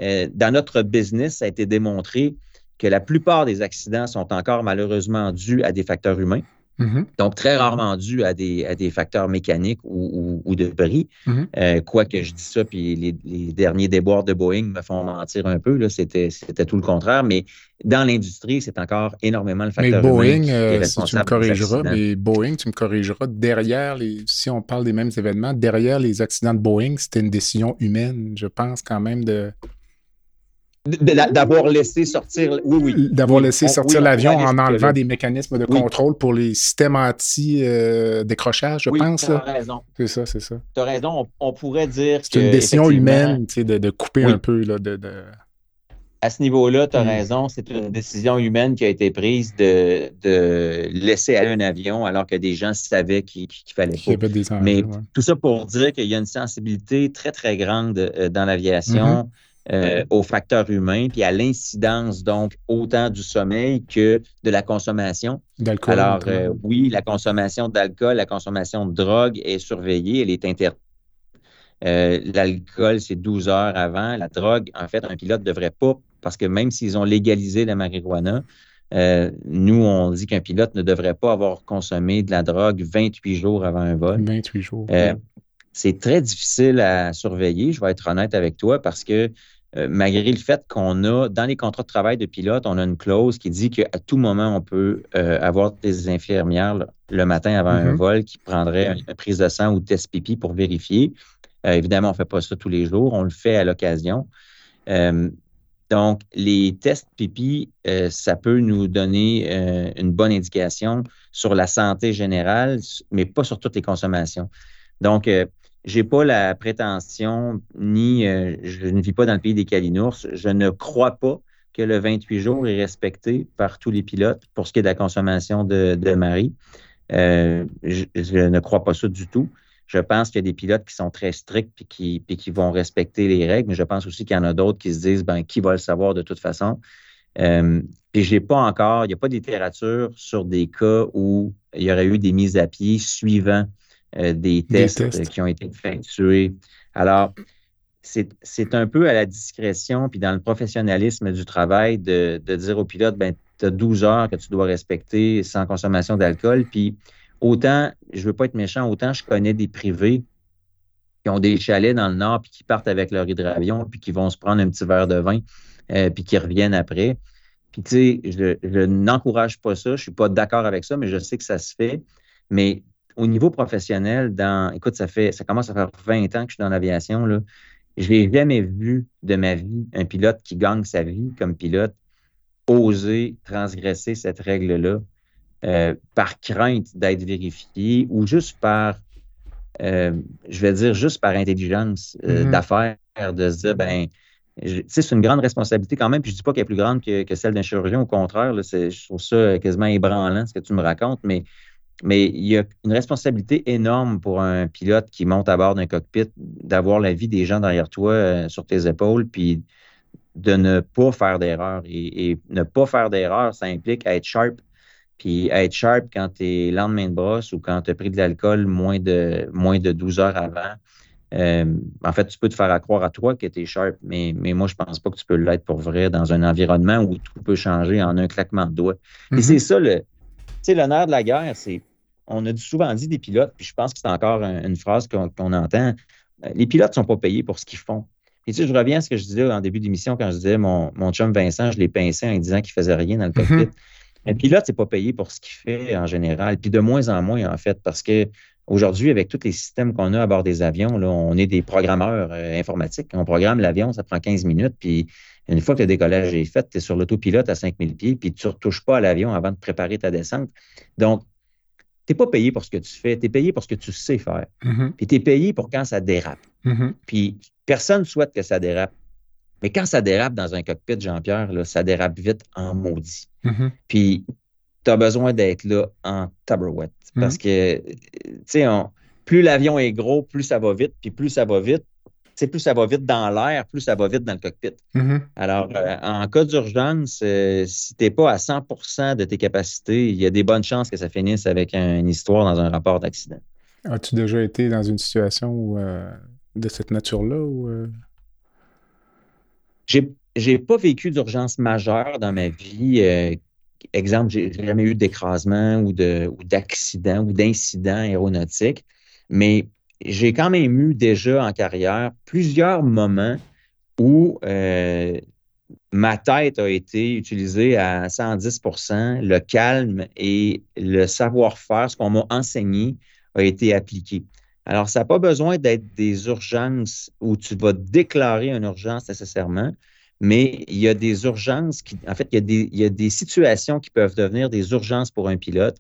Euh, dans notre business, ça a été démontré que la plupart des accidents sont encore malheureusement dus à des facteurs humains. Mm-hmm. Donc, très rarement dus à des, à des facteurs mécaniques ou, de bris. Mm-hmm. Euh, quoique je dis ça, puis les, derniers déboires de Boeing me font mentir un peu. C'était tout le contraire. Mais dans l'industrie, c'est encore énormément le facteur mais Boeing, humain. Euh, si tu me corrigeras, mais Boeing, tu me corrigeras, derrière les, si on parle des mêmes événements, derrière les accidents de Boeing, c'était une décision humaine, je pense, quand même, de D'avoir laissé sortir. Oui, oui. D'avoir laissé sortir l'avion en enlevant des mécanismes de contrôle pour les systèmes anti-décrochage, je pense. Tu as raison. C'est ça, c'est ça. Tu as raison. On, pourrait dire C'est une décision humaine de, de couper un peu. Là, de, À ce niveau-là, tu as mm. raison. C'est une décision humaine qui a été prise de, de laisser aller un avion alors que des gens savaient qu'il fallait pas. Mais tout ça pour dire qu'il y a une sensibilité très, très grande euh, dans l'aviation. Mm-hmm. Euh, aux facteurs humains, puis à l'incidence, donc, autant du sommeil que de la consommation. D'alcool. Alors, euh, oui, la consommation d'alcool, la consommation de drogue est surveillée, elle est interdite. Euh, l'alcool, c'est 12 heures avant. La drogue, en fait, un pilote ne devrait pas, parce que même s'ils ont légalisé la marijuana, nous, on dit qu'un pilote ne devrait pas avoir consommé de la drogue 28 jours avant un vol. 28 jours. C'est très difficile à surveiller, je vais être honnête avec toi, parce que euh, malgré le fait qu'on a, dans les contrats de travail de pilote, on a une clause qui dit qu'à tout moment, on peut euh, avoir des infirmières le matin avant un mm-hmm. vol qui prendraient une, prise de sang ou test pipi pour vérifier. Euh, évidemment, on ne fait pas ça tous les jours, on le fait à l'occasion. donc, les tests pipi, ça peut nous donner une bonne indication sur la santé générale, mais pas sur toutes les consommations. Donc, je n'ai pas la prétention, ni je ne vis pas dans le pays des calinours. Je ne crois pas que le 28 jours est respecté par tous les pilotes pour ce qui est de la consommation de, de Marie. Euh, je, ne crois pas ça du tout. Je pense qu'il y a des pilotes qui sont très stricts et qui, qui vont respecter les règles, mais je pense aussi qu'il y en a d'autres qui se disent ben, qui va le savoir de toute façon. Euh, puis j'ai pas encore, il n'y a pas de littérature sur des cas où il y aurait eu des mises à pied suivant euh, des, tests qui ont été effectués. Alors, c'est un peu à la discrétion, puis dans le professionnalisme du travail, de, dire au pilote, ben, tu as 12 heures que tu dois respecter sans consommation d'alcool. Puis autant, je ne veux pas être méchant, autant je connais des privés qui ont des chalets dans le nord, puis qui partent avec leur hydravion, puis qui vont se prendre un petit verre de vin, euh, puis qui reviennent après. Puis tu sais, je, je n'encourage pas ça, je ne suis pas d'accord avec ça, mais je sais que ça se fait. Mais au niveau professionnel, dans, écoute, ça fait, ça commence à faire 20 ans que je suis dans l'aviation, là. Je n'ai jamais vu de ma vie un pilote qui gagne sa vie comme pilote oser transgresser cette règle-là euh, par crainte d'être vérifié ou juste par, euh, je vais dire, juste par intelligence euh, mm-hmm. d'affaires, de se dire, ben, c'est une grande responsabilité quand même, puis je ne dis pas qu'elle est plus grande que, celle d'un chirurgien, au contraire, là, je trouve ça quasiment ébranlant ce que tu me racontes, mais mais il y a une responsabilité énorme pour un pilote qui monte à bord d'un cockpit d'avoir la vie des gens derrière toi euh, sur tes épaules, puis de ne pas faire d'erreur. Et, ne pas faire d'erreur, ça implique être sharp. Puis être sharp quand tu es lendemain de brosse ou quand tu as pris de l'alcool moins de, moins de 12 heures avant. Euh, en fait, tu peux te faire croire à toi que tu es sharp, mais, mais moi, je pense pas que tu peux l'être pour vrai dans un environnement où tout peut changer en un claquement de doigts. Et mm-hmm. c'est ça le. Tu sais, l'honneur de la guerre, c'est on a souvent dit des pilotes, puis je pense que c'est encore une phrase qu'on entend, euh, les pilotes ne sont pas payés pour ce qu'ils font. Et tu sais, je reviens à ce que je disais en début d'émission quand je disais mon, mon chum Vincent, je l'ai pincé en disant qu'il ne faisait rien dans le cockpit. Mm-hmm. Un pilote, n'est pas payé pour ce qu'il fait en général, puis de moins en moins, en fait, parce que aujourd'hui, avec tous les systèmes qu'on a à bord des avions, là, on est des programmeurs euh, informatiques. On programme l'avion, ça prend 15 minutes, puis une fois que le décollage est fait, tu es sur l'autopilote à 5000 pieds, puis tu ne retouches pas à l'avion avant de préparer ta descente. Donc, n'es pas payé pour ce que tu fais, tu es payé pour ce que tu sais faire. Mm-hmm. Puis tu es payé pour quand ça dérape. Mm-hmm. Puis personne ne souhaite que ça dérape. Mais quand ça dérape dans un cockpit, Jean-Pierre, ça dérape vite en maudit. Mm-hmm. Puis tu as besoin d'être là en tabarouette. Parce que, tu sais, plus l'avion est gros, plus ça va vite. Puis plus ça va vite, plus ça va vite dans l'air, plus ça va vite dans le cockpit. Mm-hmm. Alors, euh, en cas d'urgence, euh, si tu n'es pas à 100% de tes capacités, il y a des bonnes chances que ça finisse avec une histoire dans un rapport d'accident. As-tu déjà été dans une situation euh, de cette nature-là? Ou, J'ai pas vécu d'urgence majeure dans ma vie. exemple, j'ai jamais eu d'écrasement ou d'accident ou d'incident aéronautique, mais j'ai quand même eu déjà en carrière plusieurs moments où euh, ma tête a été utilisée à 110% le calme et le savoir-faire, ce qu'on m'a enseigné, a été appliqué. Alors, ça n'a pas besoin d'être des urgences où tu vas déclarer une urgence nécessairement, mais il y a des urgences qui, en fait, il y a des, il y a des situations qui peuvent devenir des urgences pour un pilote.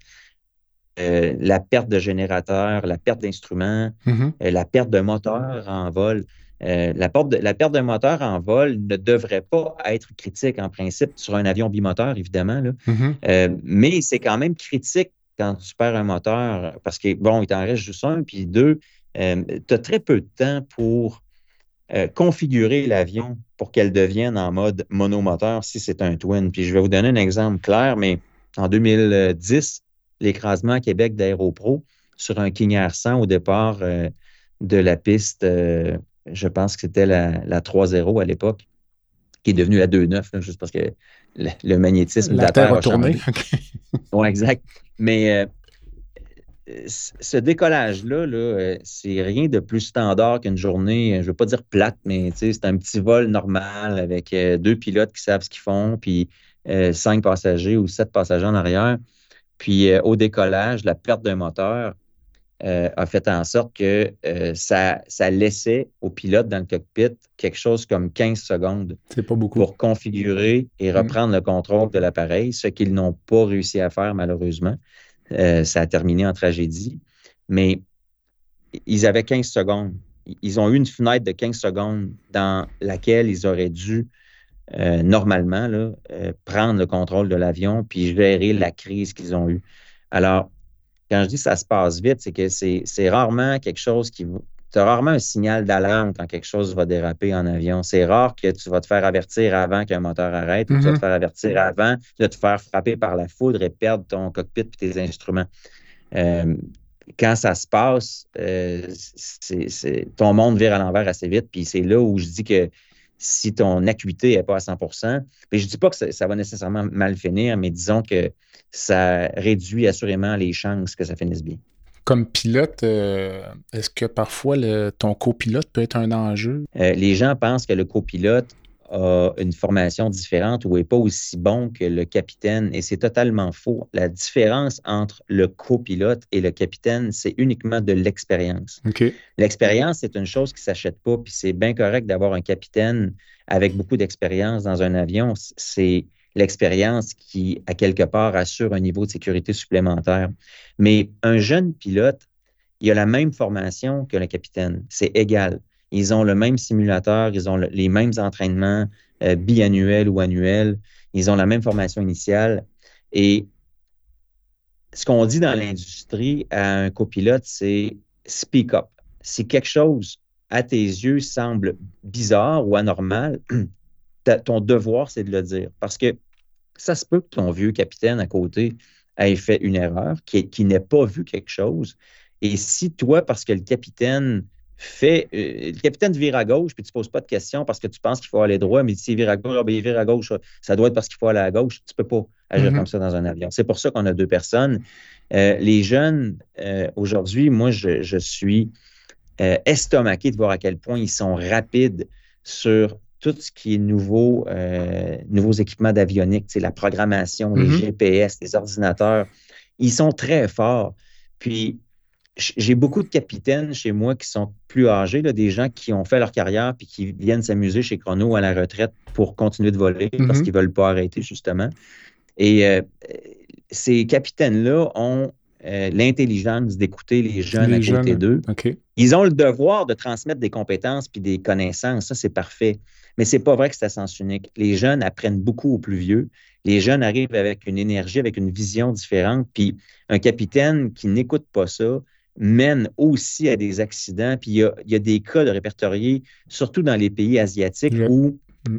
Euh, la perte de générateur, la perte d'instruments, mm-hmm. euh, la perte de moteur en vol. Euh, la, perte de, la perte de moteur en vol ne devrait pas être critique en principe sur un avion bimoteur, évidemment. Mm-hmm. mais c'est quand même critique quand tu perds un moteur parce que, bon, il t'en reste juste un, puis deux, tu as très peu de temps pour configurer l'avion pour qu'elle devienne en mode monomoteur si c'est un twin. Puis je vais vous donner un exemple clair, mais en 2010, l'écrasement à Québec d'Aéropro sur un King Air 100 au départ euh, de la piste, euh, je pense que c'était la, la 3-0 à l'époque, qui est devenue la 2-9, juste parce que le, magnétisme la de la Terre, a tourné. <laughs> oui, exact. Mais euh, ce décollage-là, -là, c'est rien de plus standard qu'une journée, je ne veux pas dire plate, mais c'est un petit vol normal avec deux pilotes qui savent ce qu'ils font, puis cinq passagers ou sept passagers en arrière. Puis euh, au décollage, la perte d'un moteur, euh, a fait en sorte que euh, ça, ça laissait au pilote dans le cockpit quelque chose comme 15 secondes pas beaucoup. pour configurer et Mm. reprendre le contrôle de l'appareil, ce qu'ils n'ont pas réussi à faire malheureusement. Ça a terminé en tragédie. Mais ils avaient 15 secondes. Ils ont eu une fenêtre de 15 secondes dans laquelle ils auraient dû euh, normalement là, euh, prendre le contrôle de l'avion puis gérer la crise qu'ils ont eue. Alors, quand je dis ça se passe vite, c'est que c'est rarement quelque chose qui. Tu as rarement un signal d'alarme quand quelque chose va déraper en avion. C'est rare que tu vas te faire avertir avant qu'un moteur arrête, ou tu vas te faire avertir avant de te faire frapper par la foudre et perdre ton cockpit et tes instruments. Euh, quand ça se passe, euh, ton monde vire à l'envers assez vite. Puis c'est là où je dis que si ton acuité n'est pas à 100% mais je ne dis pas que ça, ça va nécessairement mal finir, mais disons que ça réduit assurément les chances que ça finisse bien. Comme pilote, euh, est-ce que parfois le- ton copilote peut être un enjeu? Euh, les gens pensent que le copilote a une formation différente ou n'est pas aussi bon que le capitaine, et c'est totalement faux. La différence entre le copilote et le capitaine, c'est uniquement de l'expérience. L'expérience, c'est une chose qui ne s'achète pas, puis c'est bien correct d'avoir un capitaine avec beaucoup d'expérience dans un avion. C'est l'expérience qui, à quelque part, assure un niveau de sécurité supplémentaire. Mais un jeune pilote, il a la même formation que le capitaine. C'est égal. Ils ont le même simulateur, ils ont le- les mêmes entraînements euh, biannuels ou annuels, ils ont la même formation initiale. Et ce qu'on dit dans l'industrie à un copilote, c'est speak up. Si quelque chose à tes yeux semble bizarre ou anormal, <clears throat> ton devoir, c'est de le dire. Parce que ça se peut que ton vieux capitaine à côté ait fait une erreur, qui, qui n'ait pas vu quelque chose. Et si toi, parce que le capitaine fait. euh, le capitaine vire à gauche, puis tu ne poses pas de questions parce que tu penses qu'il faut aller droit, mais s'il vire à gauche, ah, ben, il vire à gauche, ça doit être parce qu'il faut aller à gauche. Tu ne peux pas agir Mhm. comme ça dans un avion. C'est pour ça qu'on a deux personnes. Euh, les jeunes, euh, aujourd'hui, moi, je, je suis estomaqué de voir à quel point ils sont rapides sur tout ce qui est nouveau, nouveaux équipements d'avionique, la programmation, les Mhm. GPS, les ordinateurs. Ils sont très forts. Puis, j'ai beaucoup de capitaines chez moi qui sont plus âgés, là, des gens qui ont fait leur carrière puis qui viennent s'amuser chez Chrono à la retraite pour continuer de voler parce Mhm. qu'ils ne veulent pas arrêter, justement. Et euh, ces capitaines-là ont euh, l'intelligence d'écouter les jeunes Les à côté d'eux. Ils ont le devoir de transmettre des compétences puis des connaissances. Ça, c'est parfait. Mais c'est pas vrai que c'est à sens unique. Les jeunes apprennent beaucoup aux plus vieux. Les jeunes arrivent avec une énergie, avec une vision différente. Puis un capitaine qui n'écoute pas ça mène aussi à des accidents. Puis il y a, il y a des cas de répertoriés, surtout dans les pays asiatiques, où, Mm.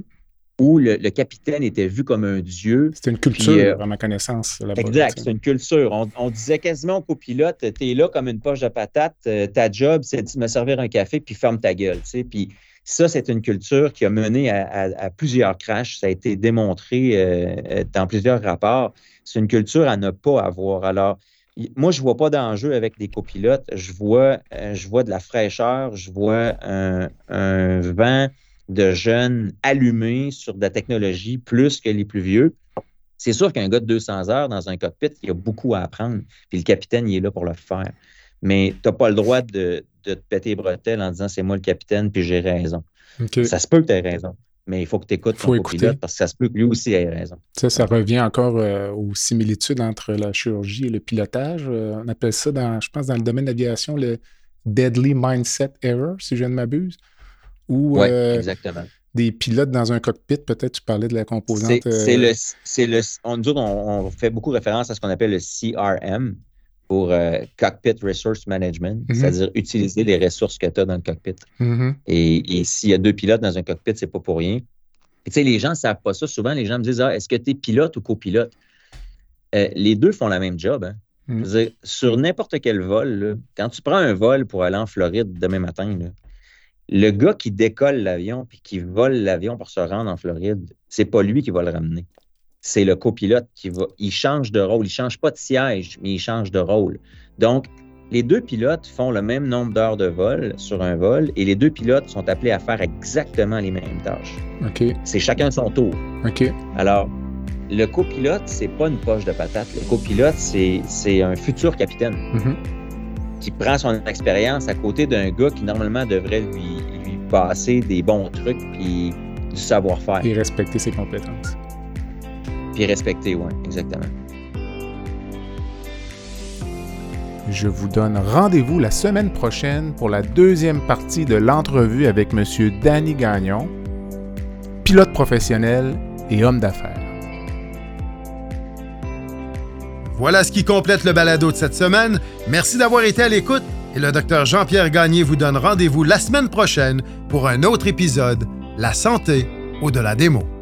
où le, le capitaine était vu comme un dieu. C'est une culture, euh, à ma connaissance. Exact, c'est une culture. On, on disait quasiment au copilote, tu es là comme une poche de patate, euh, ta job, c'est de me servir un café, puis ferme ta gueule. tu sais. Puis ça, c'est une culture qui a mené à, à- à plusieurs crashs. Ça a été démontré euh, dans plusieurs rapports. C'est une culture à ne pas avoir. Alors, moi, je ne vois pas d'enjeu avec des copilotes. Je vois, euh, je vois de la fraîcheur, je vois un, un vent de jeunes allumés sur de la technologie plus que les plus vieux. C'est sûr qu'un gars de 200 heures dans un cockpit, il a beaucoup à apprendre. Puis le capitaine, il est là pour le faire. Mais tu n'as pas le droit de, de te péter les bretelles en disant c'est moi le capitaine, puis j'ai raison. Ça se peut que tu aies raison. Mais il faut que tu écoutes Faut ton écouter. copilote parce que ça se peut que lui aussi ait raison. Ça, ça revient encore euh, aux similitudes entre la chirurgie et le pilotage. Euh, on appelle ça, dans, je pense, dans le domaine de l'aviation, le deadly mindset error, si je ne m'abuse. Ou Oui, euh, exactement. des pilotes dans un cockpit, peut-être tu parlais de la composante. C'est le, le, on, nous autres, on, on fait beaucoup référence à ce qu'on appelle le CRM pour euh, Cockpit Resource Management, Mhm. c'est-à-dire utiliser les ressources que tu as dans le cockpit. mhm. Et, et s'il y a deux pilotes dans un cockpit, c'est pas pour rien. Tu sais, les gens ne savent pas ça. Souvent, les gens me disent ah, est-ce que tu es pilote ou copilote? Euh, Les deux font la même job. hein. Mm. Dire, sur n'importe quel vol, là, quand tu prends un vol pour aller en Floride demain matin, là, le gars qui décolle l'avion puis qui vole l'avion pour se rendre en Floride, c'est pas lui qui va le ramener. C'est le copilote qui va. Il change de rôle. Il change pas de siège, mais il change de rôle. Donc, les deux pilotes font le même nombre d'heures de vol sur un vol et les deux pilotes sont appelés à faire exactement les mêmes tâches. OK. C'est chacun son tour. OK. Alors, le copilote, c'est pas une poche de patate. Le copilote, c'est un futur capitaine. Mhm. qui prend son expérience à côté d'un gars qui normalement devrait lui, lui passer des bons trucs puis du savoir-faire. Et respecter ses compétences. Puis respecter, oui, exactement. Je vous donne rendez-vous la semaine prochaine pour la deuxième partie de l'entrevue avec M. Danny Gagnon, pilote professionnel et homme d'affaires. Voilà ce qui complète le balado de cette semaine. Merci d'avoir été à l'écoute et le docteur Jean-Pierre Gagné vous donne rendez-vous la semaine prochaine pour un autre épisode La santé au-delà des mots.